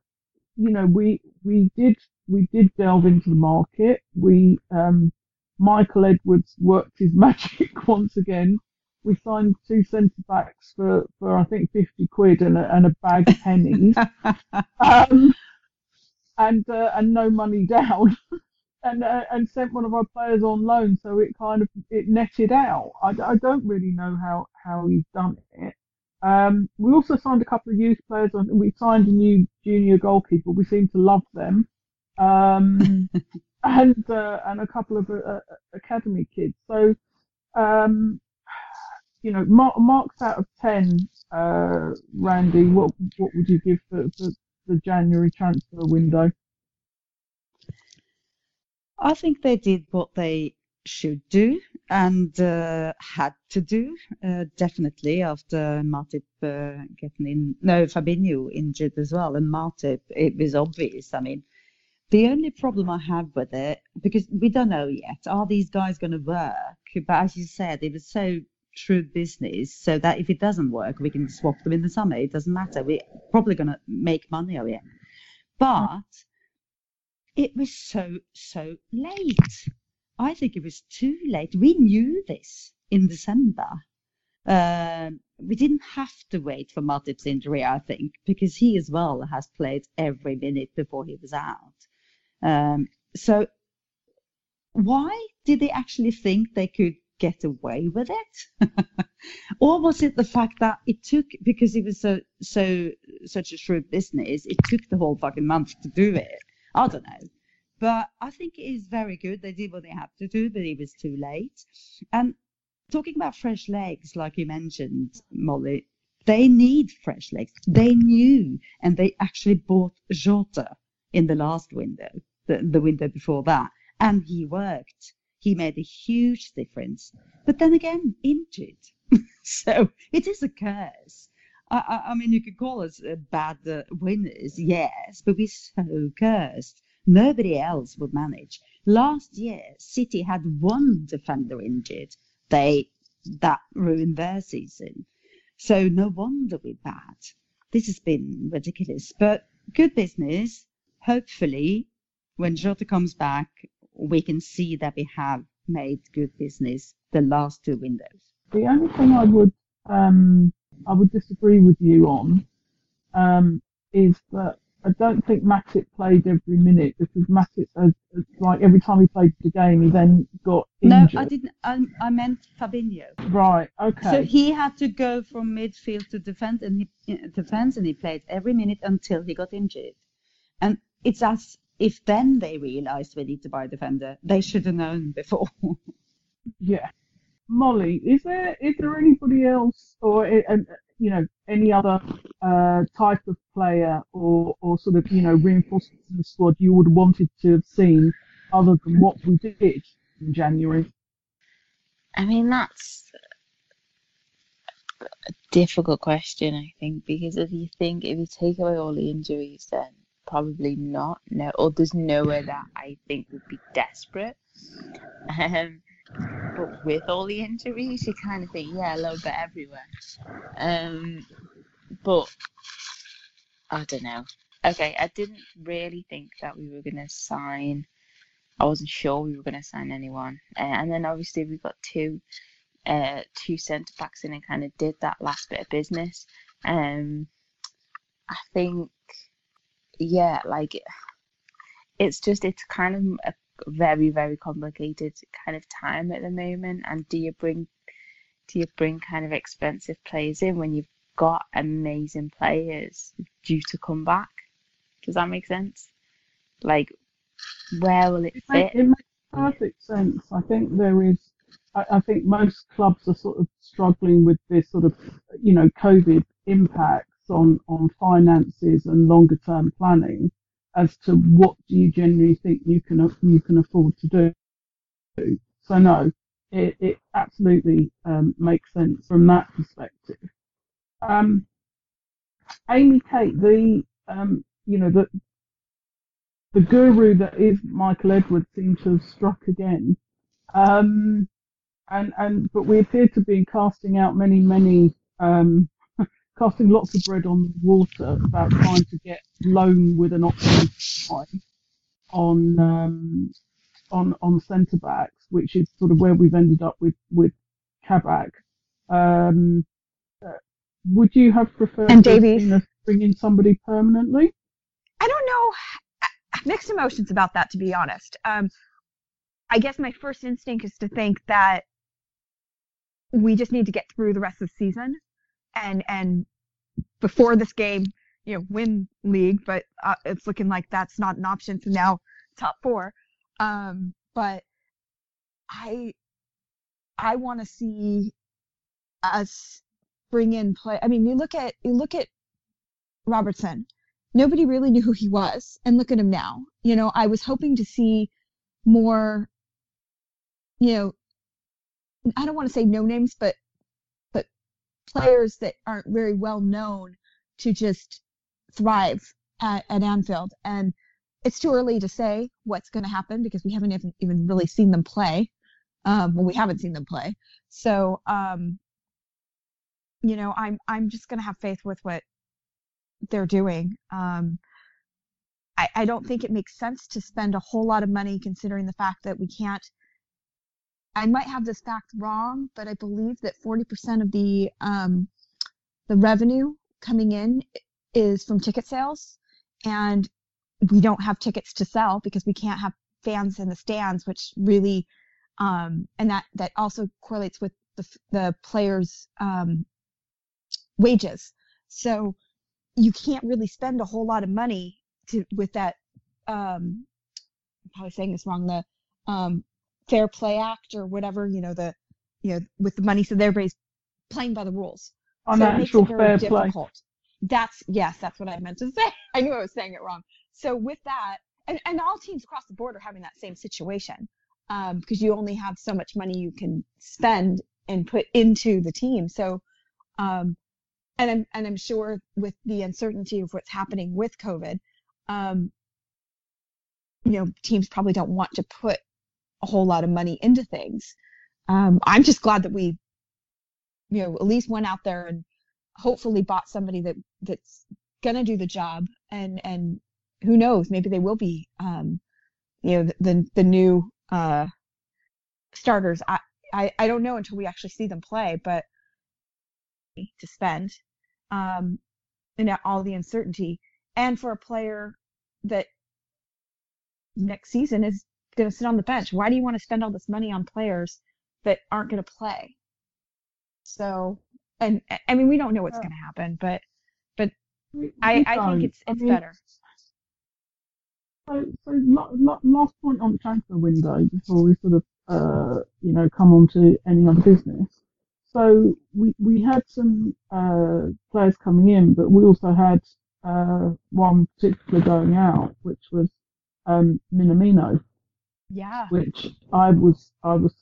you know, we we did we did delve into the market. We um, Michael Edwards worked his magic once again. We signed two centre backs for, for I think fifty quid and a, and a bag of pennies, um, and uh, and no money down, and uh, and sent one of our players on loan. So it kind of it netted out. I, I don't really know how how he's done it. Um, we also signed a couple of youth players, and we signed a new junior goalkeeper. We seem to love them, um, and uh, and a couple of uh, uh, academy kids. So, um, you know, mark, marks out of ten, uh, Randy. What what would you give for, for the January transfer window? I think they did what they should do and uh, had to do, uh, definitely after Matip uh, getting in. No, Fabinho injured as well, and Matip, it was obvious. I mean, the only problem I have with it, because we don't know yet, are these guys going to work? But as you said, it was so true business, so that if it doesn't work, we can swap them in the summer. It doesn't matter. We're probably going to make money of it. But it was so, so late. I think it was too late. We knew this in December. Um, we didn't have to wait for Matip's injury, I think, because he as well has played every minute before he was out. Um, so why did they actually think they could get away with it? or was it the fact that it took because it was so so such a shrewd business, it took the whole fucking month to do it? I don't know. But I think it is very good. They did what they had to do, but it was too late. And talking about fresh legs, like you mentioned, Molly, they need fresh legs. They knew, and they actually bought Jota in the last window, the, the window before that, and he worked. He made a huge difference. But then again, injured. so it is a curse. I, I, I mean, you could call us uh, bad uh, winners, yes, but we're so cursed. Nobody else would manage. Last year, City had one defender injured. They that ruined their season. So no wonder we're bad. This has been ridiculous, but good business. Hopefully, when Jota comes back, we can see that we have made good business the last two windows. The only thing I would um, I would disagree with you on um, is that I don't think Matip played every minute because Matip, uh, uh, like every time he played the game, he then got injured. No. I didn't. I, I meant Fabinho. Right. Okay. So he had to go from midfield to defense, and he uh, defense, and he played every minute until he got injured. And it's as if then they realised we need to buy a defender. They should have known before. Yeah. Molly, is there is there anybody else or uh, uh, you know any other uh, type of player or or sort of you know reinforcements in the squad you would have wanted to have seen other than what we did in January? I mean, that's a difficult question, I think, because if you think, if you take away all the injuries, then probably not. No, or there's nowhere that I think would be desperate. Um, but with all the injuries, you kind of think, yeah, a little bit everywhere. Um, but I don't know. Okay, I didn't really think that we were gonna sign. I wasn't sure we were gonna sign anyone, uh, and then obviously we got two, uh, two centre backs in and kind of did that last bit of business. Um, I think, yeah, like it's just it's kind of a very very complicated kind of time at the moment. And do you bring do you bring kind of expensive players in when you've got amazing players due to come back? Does that make sense? Like, where will it It, fit? it makes perfect sense. I think there is. I, I think most clubs are sort of struggling with this sort of, you know, COVID impacts on on finances and longer term planning as to what do you generally think you can you can afford to do. So no, it, it absolutely um, makes sense from that perspective. Um, Amy Kate, the um, you know the the guru that is Michael Edwards seems to have struck again. Um, and and but we appear to be casting out many many um, casting lots of bread on the water about trying to get loan with an option on um, on on centre backs, which is sort of where we've ended up with with Kabak. Um, uh, would you have preferred And Davies. seen bring in somebody permanently? I don't know. Mixed emotions about that, to be honest. Um, I guess my first instinct is to think that we just need to get through the rest of the season, and and before this game, you know, win league. But uh, it's looking like that's not an option. So now top four. Um, but I I want to see us bring in play. I mean, you look at you look at Robertson nobody really knew who he was and look at him now you know i was hoping to see more you know i don't want to say no names but players that aren't very well known to just thrive at, at anfield and it's too early to say what's going to happen because we haven't even, even really seen them play um, well we haven't seen them play so um, you know i'm i'm just going to have faith with what they're doing. Um, I, I don't think it makes sense to spend a whole lot of money considering the fact that we can't. I might have this fact wrong, but I believe that 40% of the um, the revenue coming in is from ticket sales, and we don't have tickets to sell because we can't have fans in the stands, which really, um, and that that also correlates with the the players' um, wages. So you can't really spend a whole lot of money to with that um I'm probably saying this wrong the um fair play act or whatever you know the you know with the money. So everybody's playing by the rules. On so it makes actual it very fair play. difficult. That's yes that's what i meant to say. I knew i was saying it wrong. So with that and, and all teams across the board are having that same situation um, because you only have so much money you can spend and put into the team. So um, and I'm and I'm sure with the uncertainty of what's happening with COVID, um, you know, teams probably don't want to put a whole lot of money into things. Um, I'm just glad that we, you know, at least went out there and hopefully bought somebody that that's gonna do the job, and and who knows, maybe they will be, um, you know, the the, new uh, starters. I, I I don't know until we actually see them play, but to spend um, and all the uncertainty and for a player that next season is going to sit on the bench. Why do you want to spend all this money on players that aren't going to play? So and i mean we don't know what's going to happen but We- i we i think it's I it's mean, better. So, so la- la- last point on the transfer window before we sort of, uh, you know, come on to any other business. So we we had some uh, players coming in, but we also had uh, one particular going out, which was um, Minamino, yeah which I was I was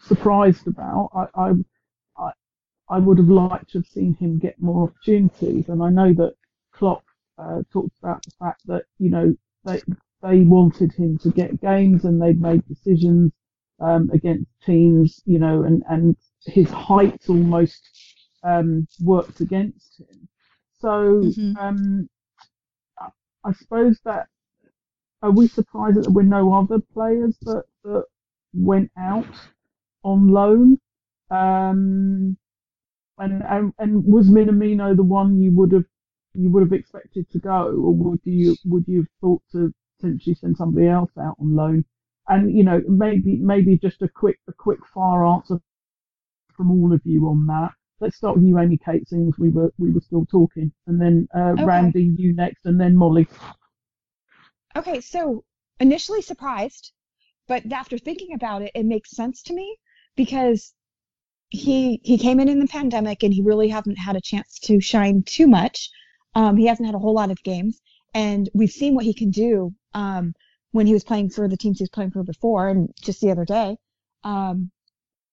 surprised about. I, I I I would have liked to have seen him get more opportunities, and I know that Klopp uh, talked about the fact that you know they they wanted him to get games, and they'd made decisions um, against teams, you know, and and his height almost um, worked against him. So Mhm. um, I suppose that are we surprised that there were no other players that, that went out on loan? Um, and, and and was Minamino the one you would have you would have expected to go, or would you would you have thought to potentially send somebody else out on loan? And you know maybe maybe just a quick a quick fire answer from all of you on that. Let's start with you, Amy Kate, since we were we were still talking, and then uh, Okay. Randy, you next, and then Molly. Okay, so initially surprised, but after thinking about it, it makes sense to me because he he came in in the pandemic and he really hasn't had a chance to shine too much. Um, he hasn't had a whole lot of games, and we've seen what he can do um, when he was playing for the teams he was playing for before, and just the other day, um,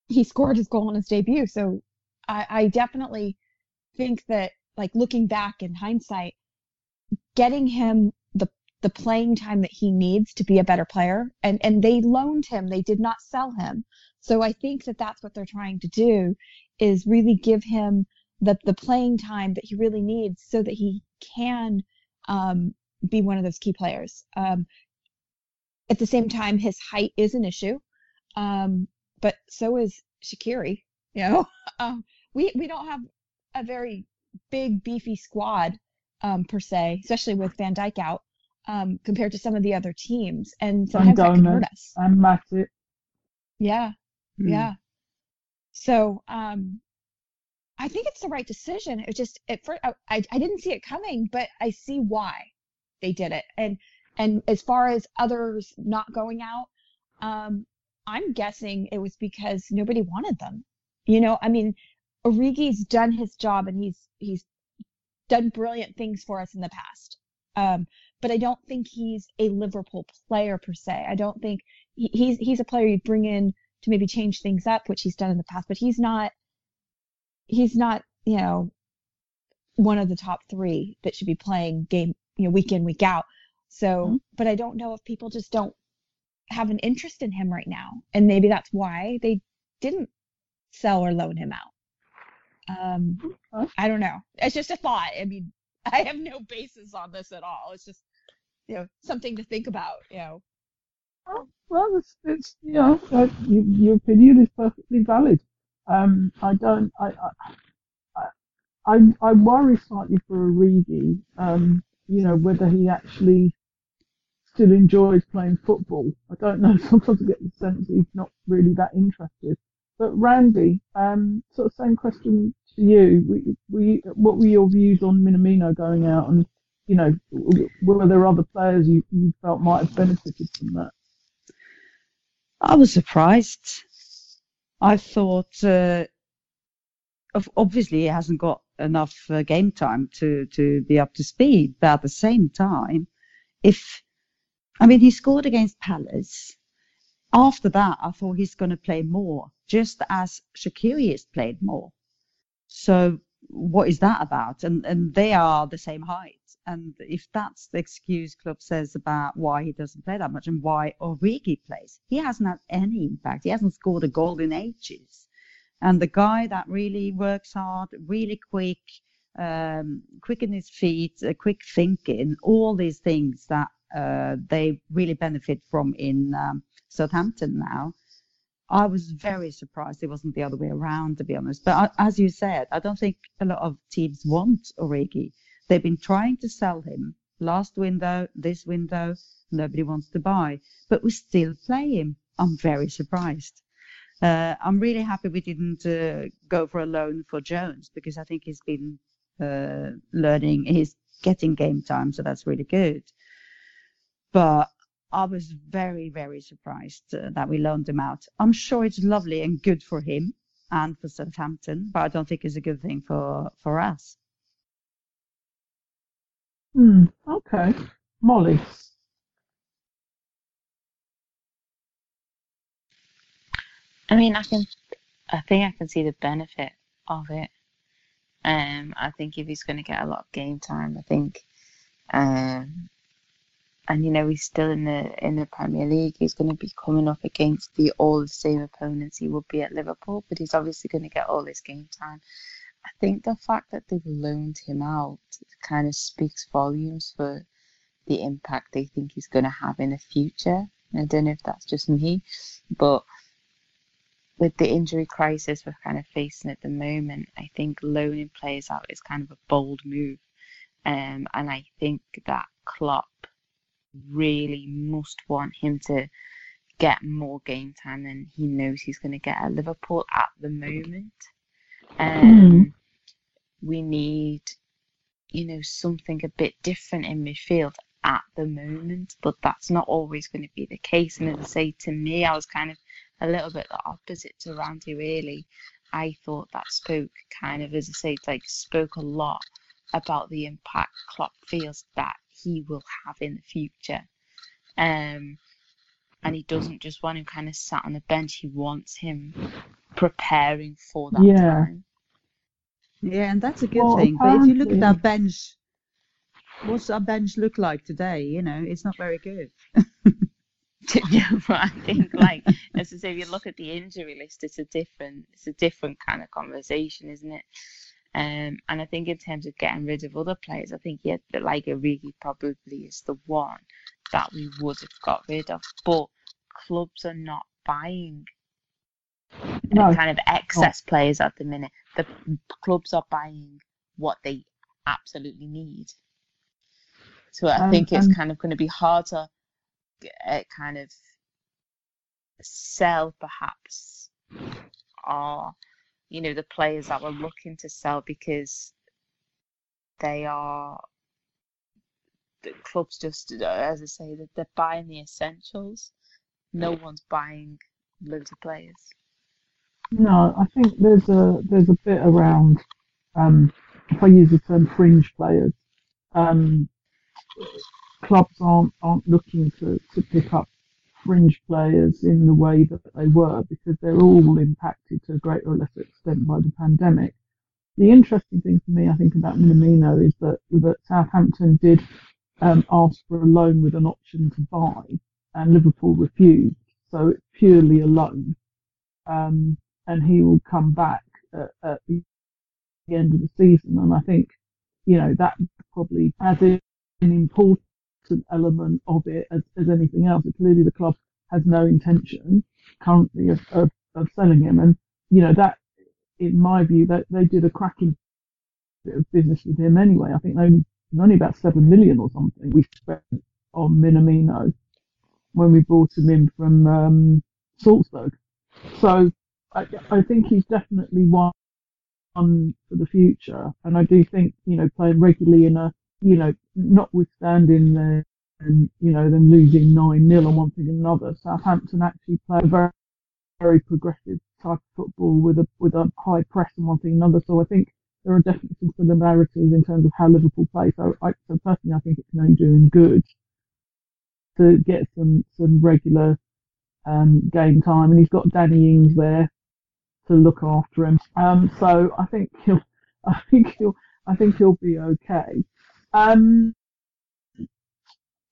he scored his goal on his debut. So I, I definitely think that, like looking back in hindsight, getting him the playing time that he needs to be a better player, and and they loaned him, they did not sell him. So I think that that's what they're trying to do, is really give him the the playing time that he really needs, so that he can um, be one of those key players. Um, at the same time, his height is an issue, um, but so is Shaqiri. You know, um, we we don't have a very big beefy squad um, per se, especially with Van Dijk out, um, compared to some of the other teams, and sometimes that can hurt Gomez. us. and Matip. Yeah, Hmm. yeah. So um, I think it's the right decision. It just at first I, I I didn't see it coming, but I see why they did it. And and as far as others not going out, um, I'm guessing it was because nobody wanted them. You know, I mean, Origi's done his job and he's he's done brilliant things for us in the past. Um, but I don't think he's a Liverpool player per se. I don't think he, he's he's a player you'd bring in to maybe change things up, which he's done in the past. But he's not he's not you know one of the top three that should be playing game you know week in week out. So, Mhm. but I don't know if people just don't have an interest in him right now, and maybe that's why they didn't sell or loan him out. Um. I don't know. It's just a thought. I mean, I have no basis on this at all. It's just you know something to think about. You know. Well, it's, it's you know, you, your opinion is perfectly valid. Um, I don't, I, I, I, I, I worry slightly for Origi, um, you know, whether he actually still enjoys playing football. I don't know. Sometimes I get the sense he's not really that interested. But Randy, um, sort of same question to you. We, we, what were your views on Minamino going out, and you know, were there other players you, you felt might have benefited from that? I was surprised. I thought, uh, obviously, he hasn't got enough uh, game time to, to be up to speed. But at the same time, if, I mean, he scored against Palace. After that, I thought he's going to play more, just as Shaqiri has played more. So what is that about? And and they are the same height. And if that's the excuse Klopp says about why he doesn't play that much and why Origi plays, he hasn't had any impact. He hasn't scored a goal in ages. And the guy that really works hard, really quick, um, quick in his feet, uh, quick thinking, all these things that uh, they really benefit from in um, Southampton now. I was very surprised it wasn't the other way around, to be honest. But I, as you said, I don't think a lot of teams want Origi. They've been trying to sell him last window, this window, nobody wants to buy, but we still play him. I'm very surprised. Uh, I'm really happy we didn't uh, go for a loan for Jones because I think he's been uh, learning, he's getting game time, so that's really good. But I was very, very surprised uh, that we loaned him out. I'm sure it's lovely and good for him and for Southampton, but I don't think it's a good thing for, for us. Hmm. Okay. Molly. I mean, I can, I think I can see the benefit of it. Um, I think if he's going to get a lot of game time, I think, um, and you know he's still in the in the Premier League. He's going to be coming up against the all the same opponents he would be at Liverpool, but he's obviously going to get all this game time. I think the fact that they've loaned him out kind of speaks volumes for the impact they think he's going to have in the future. I don't know if that's just me, but with the injury crisis we're kind of facing at the moment, I think loaning players out is kind of a bold move. Um, and I think that Klopp really must want him to get more game time than he knows he's going to get at Liverpool at the moment. Um, We need, you know, something a bit different in midfield at the moment, but that's not always going to be the case. And as I say, to me, I was kind of a little bit the opposite to Randy, really. I thought that spoke kind of, as I say, like spoke a lot about the impact Klopp feels that he will have in the future. Um, and he doesn't just want him kind of sat on the bench. He wants him preparing for that Yeah. time. Yeah, and that's a good Well, thing. But if you look at apparently- our bench, what's our bench look like today? You know, it's not very good. yeah, but I think like as I say, if you look at the injury list, it's a different it's a different kind of conversation, isn't it? Um, and I think in terms of getting rid of other players, I think yeah, that like Origi probably is the one that we would have got rid of. But clubs are not buying No. kind of excess players at the minute. The clubs are buying what they absolutely need. So I Um, think it's and- kind of going to be harder, to uh, kind of sell perhaps are you know the players that we're looking to sell because they are the clubs just as I say that they're buying the essentials. No one's buying loads of players. No, I think there's a there's a bit around. Um, if I use the term fringe players, um, clubs aren't aren't looking to, to pick up fringe players in the way that they were because they're all impacted to a greater or lesser extent by the pandemic. The interesting thing for me, I think, about Minamino is that that Southampton did um, ask for a loan with an option to buy, and Liverpool refused. So it's purely a loan. Um, and he will come back at, at the end of the season. And I think, you know, that probably as an important element of it as, as anything else. Clearly, the club has no intention currently of, of, of selling him. And, you know, that, in my view, that they did a cracking bit of business with him anyway. I think only, only about seven million or something we spent on Minamino when we brought him in from um, Salzburg. So I, I think he's definitely one for the future, and I do think you know playing regularly in a you know notwithstanding the and you know them losing nine 0 on one thing and another, Southampton actually play a very very progressive type of football with a with a high press and one thing and another. So I think there are definitely some similarities in terms of how Liverpool play. So I so personally I think it's only do him good to get some some regular um, game time, and he's got Danny Ings there to look after him. Um, so I think he'll, I think he'll, I think he'll be okay. Um,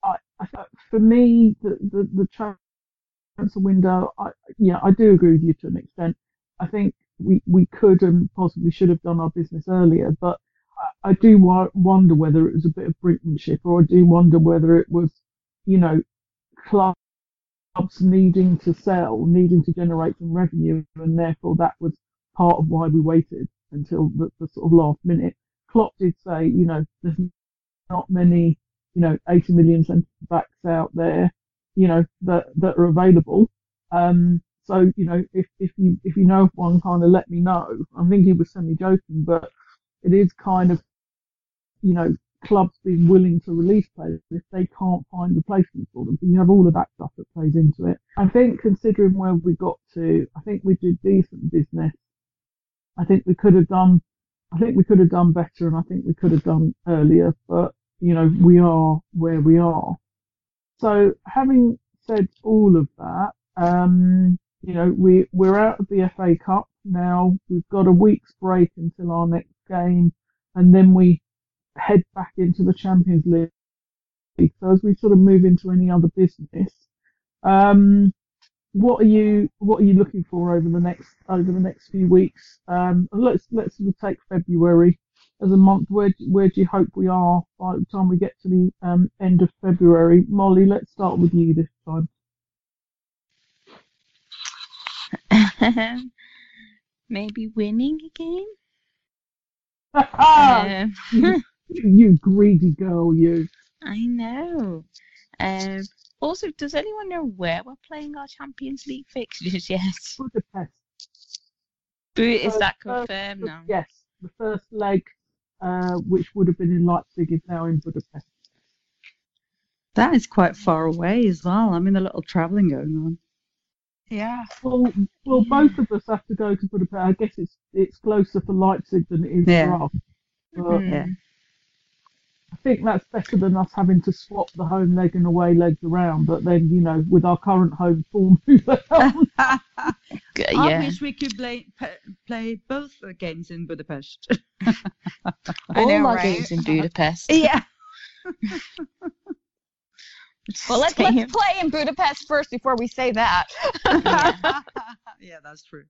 I, I, for me, the the, the transfer window, I, yeah, I do agree with you to an extent. I think we, we could and possibly should have done our business earlier, but I, I do wa- wonder whether it was a bit of brinkmanship, or I do wonder whether it was, you know, clubs needing to sell, needing to generate some revenue, and therefore that was part of why we waited until the, the sort of last minute. Klopp did say, you know, there's not many, you know, 80 million centre backs out there, you know, that that are available. Um, so you know, if if you if you know one, kind of let me know. I think he was semi joking, but it is kind of, you know, clubs being willing to release players if they can't find replacements for them. So you have all of that stuff that plays into it. I think considering where we got to, I think we did decent business. I think we could have done, I think we could have done better, and I think we could have done earlier. But you know, we are where we are. So having said all of that, um, you know, we we're out of the FA Cup now. We've got a week's break until our next game, and then we head back into the Champions League. So as we sort of move into any other business, um, what are you what are you looking for over the next over the next few weeks? Um, let's let's sort of take February as a month, where where do you hope we are by the time we get to the um, end of February? Molly, let's start with you this time. Maybe winning again. Um, you greedy girl, you. I know. Um, also, does anyone know where we're playing our Champions League fixtures yet? Budapest. But is First- that first- confirmed now? Yes, the first leg, uh, which would have been in Leipzig, is now in Budapest. That is quite far away as well. I mean, a little travelling going on. Yeah. Well, well, both of us have to go to Budapest. I guess it's it's closer for Leipzig than it is Yeah. for us. But Mm. Yeah. I think that's better than us having to swap the home leg and away legs around. But then, you know, with our current home form, G- I Yeah, wish we could play play both uh, games in Budapest. All know, our right? games in Budapest. yeah. Well, let's let's play in Budapest first before we say that. yeah, that's true.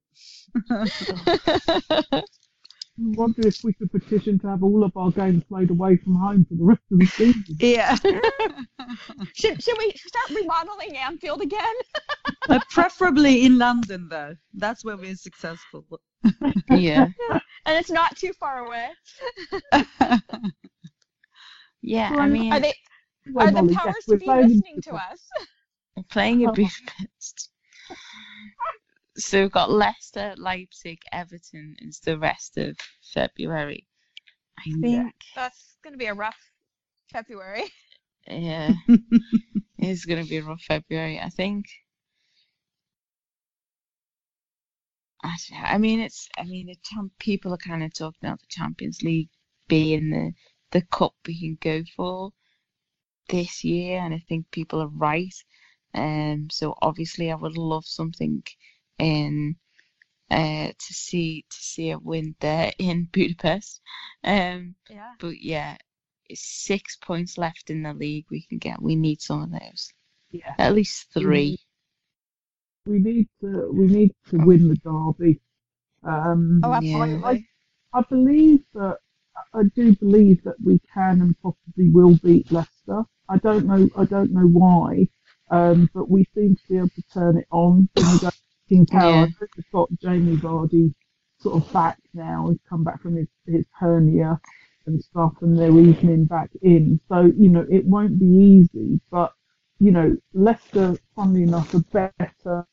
I wonder if we could petition to have all of our games played away from home for the rest of the season. Yeah. should should we start remodeling Anfield again? Uh, preferably in London, though. That's where we're successful. yeah, And it's not too far away. yeah. Well, I mean, Are they Well, are the Molly, powers yes, to we're be playing in listening to us? playing in Oh. Budapest. So we've got Leicester, Leipzig, Everton is the rest of February. I think. That's gonna be a rough February. Yeah, it's going to be a rough February. I think. I, d- I mean, it's. I mean, the champ, people are kind of talking about the Champions League being the the cup we can go for this year, and I think people are right. Um, so obviously, I would love something in uh to see to see a win there in Budapest. Um, Yeah. but yeah, it's six points left in the league we can get. We need some of those. Yeah. At least three. We need to we need to win the derby. Um, Oh, Yeah. absolutely. I believe that I do believe that we can and possibly will beat Leicester. I don't know I don't know why, um, but we seem to be able to turn it on when we go to King Power. Yeah. I got Jamie Vardy sort of back now. He's come back from his, his hernia and stuff, and they're evening back in. So you know it won't be easy, but you know Leicester, funnily enough, are better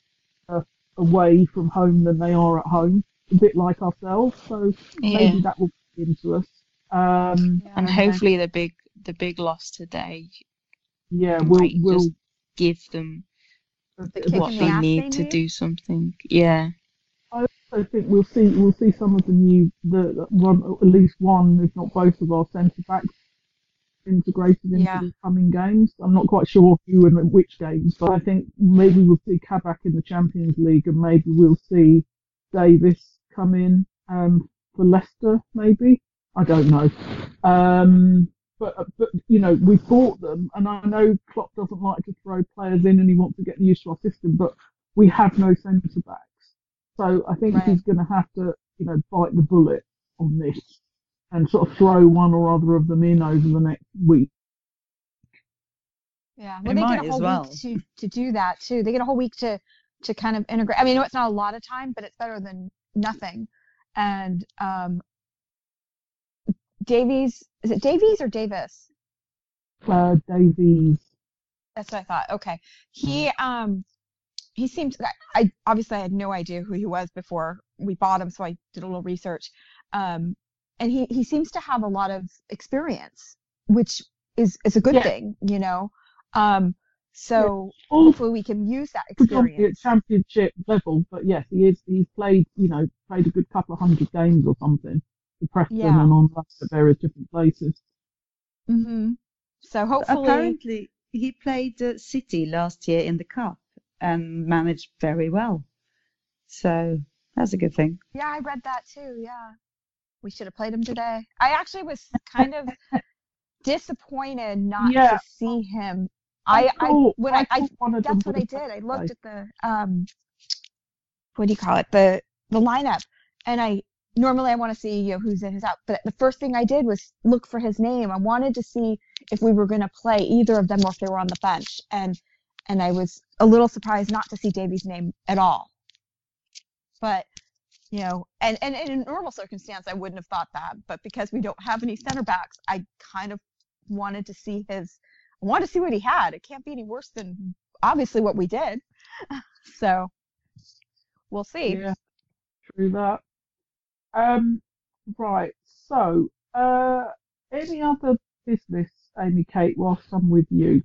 away from home than they are at home. A bit like ourselves, so Yeah. maybe that will get into us. Um, And hopefully the big the big loss today yeah, we'll we'll just give them The bit of kick a what they need they to need? do something. Yeah. I also think we'll see we'll see some of the new the the one at least one, if not both of our centre backs integrated into Yeah. the coming games. I'm not quite sure who and which games, but I think maybe we'll see Kabak in the Champions League and maybe we'll see Davis come in um, for Leicester. Maybe I don't know. Um, but but you know we bought them, and I know Klopp doesn't like to throw players in, and he wants to get used to our system. But we have no centre backs, so I think Right. he's going to have to you know bite the bullet on this and sort of throw one or other of them in over the next week. Yeah, well, they might get a whole well. week to to do that too. They get a whole week to to kind of integrate. I mean, I know it's not a lot of time, but it's better than nothing. And um, Davies, is it Davies or Davis? Uh, Davies. That's what I thought. Okay, he um he seems. I, obviously I had no idea who he was before we bought him, so I did a little research. Um, and he he seems to have a lot of experience, which is is a good Yeah. thing, you know. Um, so All hopefully we can use that predominantly at experience. championship level, but yes, he is. He's played, you know, played a good couple of hundred games or something for Preston Yeah. and on loan at various different places. hmm So hopefully, Apparently, he played uh, City last year in the cup and managed very well. So that's a good thing. yeah, I read that too. Yeah, we should have played him today. I actually was kind of disappointed not Yeah. to see him. I, I thought- when I, I thought one of them that's what I did. I looked at the um, what do you call it? The the lineup, and I normally I want to see you know who's in, who's out. But the first thing I did was look for his name. I wanted to see if we were going to play either of them or if they were on the bench. And and I was a little surprised not to see Davy's name at all. But you know, and, and, and in a normal circumstance, I wouldn't have thought that. But because we don't have any center backs, I kind of wanted to see his. I wanted to see what he had. It can't be any worse than obviously what we did. so we'll see. Yeah, true that. Um, right. So, uh, any other business, Amy Kate, whilst I'm with you?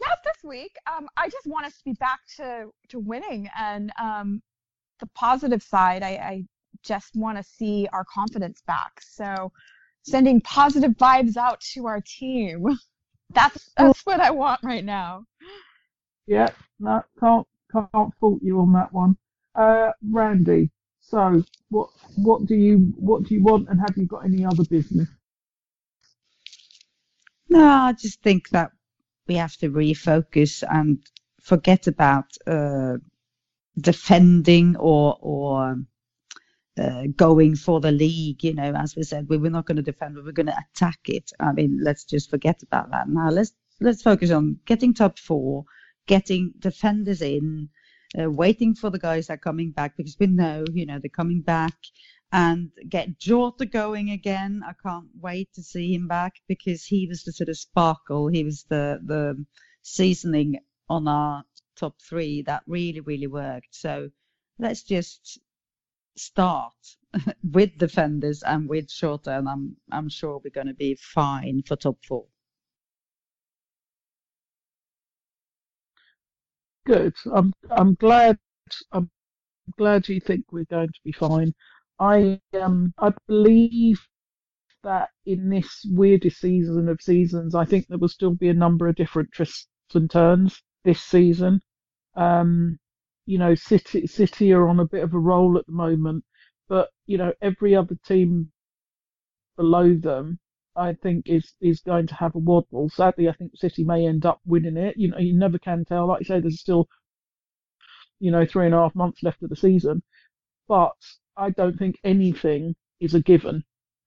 Not this week. Um, I just want us to be back to to winning, and um, the positive side, I, I just want to see our confidence back. So, sending positive vibes out to our team. That's that's what I want right now. Yeah, no, can't can't fault you on that one. Uh, Randy, so what what do you what do you want, and have you got any other business? No, I just think that we have to refocus and forget about uh, defending or or uh, going for the league. You know, as we said, we were not going to defend, we were going to attack it. I mean, let's just forget about that now. Let's let's focus on getting top four, getting defenders in, uh, waiting for the guys that are coming back because we know, you know, they're coming back. And get Jota going again. I can't wait to see him back because he was the sort of sparkle. He was the the seasoning on our top three that really really worked. So let's just start with defenders and with Jota, and I'm I'm sure we're going to be fine for top four. Good. I'm I'm glad I'm glad you think we're going to be fine. I um I believe that in this weirdest season of seasons, I think there will still be a number of different twists and turns this season. Um, you know, City City are on a bit of a roll at the moment, but you know every other team below them, I think is is going to have a waddle. Sadly, I think City may end up winning it. You know, you never can tell. Like you say, there's still you know three and a half months left of the season, but I don't think anything is a given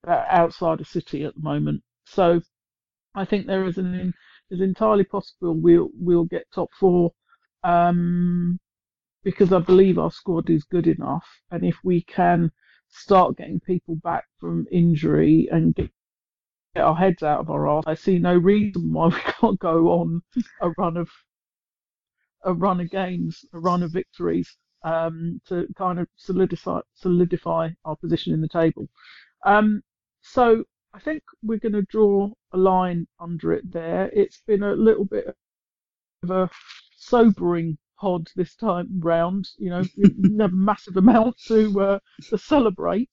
uh, outside of City at the moment. So I think there is an is entirely possible we'll we'll get top four. Um, because I believe our squad is good enough, and if we can start getting people back from injury and get, get our heads out of our arse, I see no reason why we can't go on a run of a run of games, a run of victories um, to kind of solidify solidify our position in the table. Um, so I think we're going to draw a line under it there. It's been a little bit of a sobering pod this time round. You know, never massive amount to uh, to celebrate.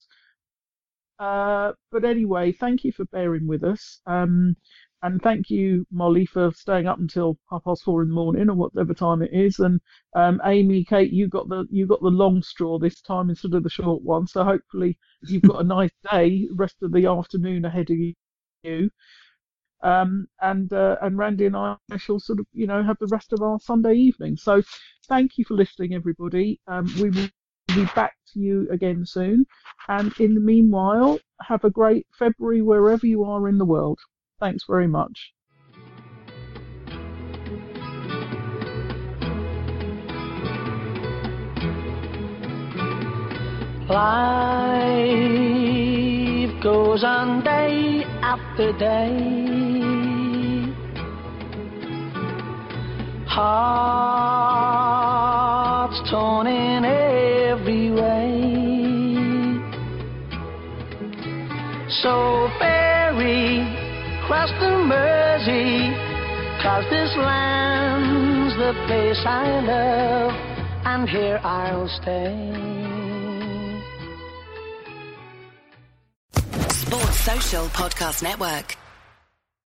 Uh, but anyway, thank you for bearing with us. Um, and thank you, Molly, for staying up until half past four in the morning or whatever time it is. And um, Amy, Kate, you got the you got the long straw this time instead of the short one. So hopefully you've got a nice day, rest of the afternoon ahead of you. Um, and uh, and Randy and I shall sort of you know have the rest of our Sunday evening. So thank you for listening, everybody. Um, we will be back to you again soon. And in the meanwhile, have a great February wherever you are in the world. Thanks very much. Life goes on day after day. Hearts torn in every way. So ferry cross the Mersey, cause this land's the place I love, and here I'll stay. Sports Social Podcast Network.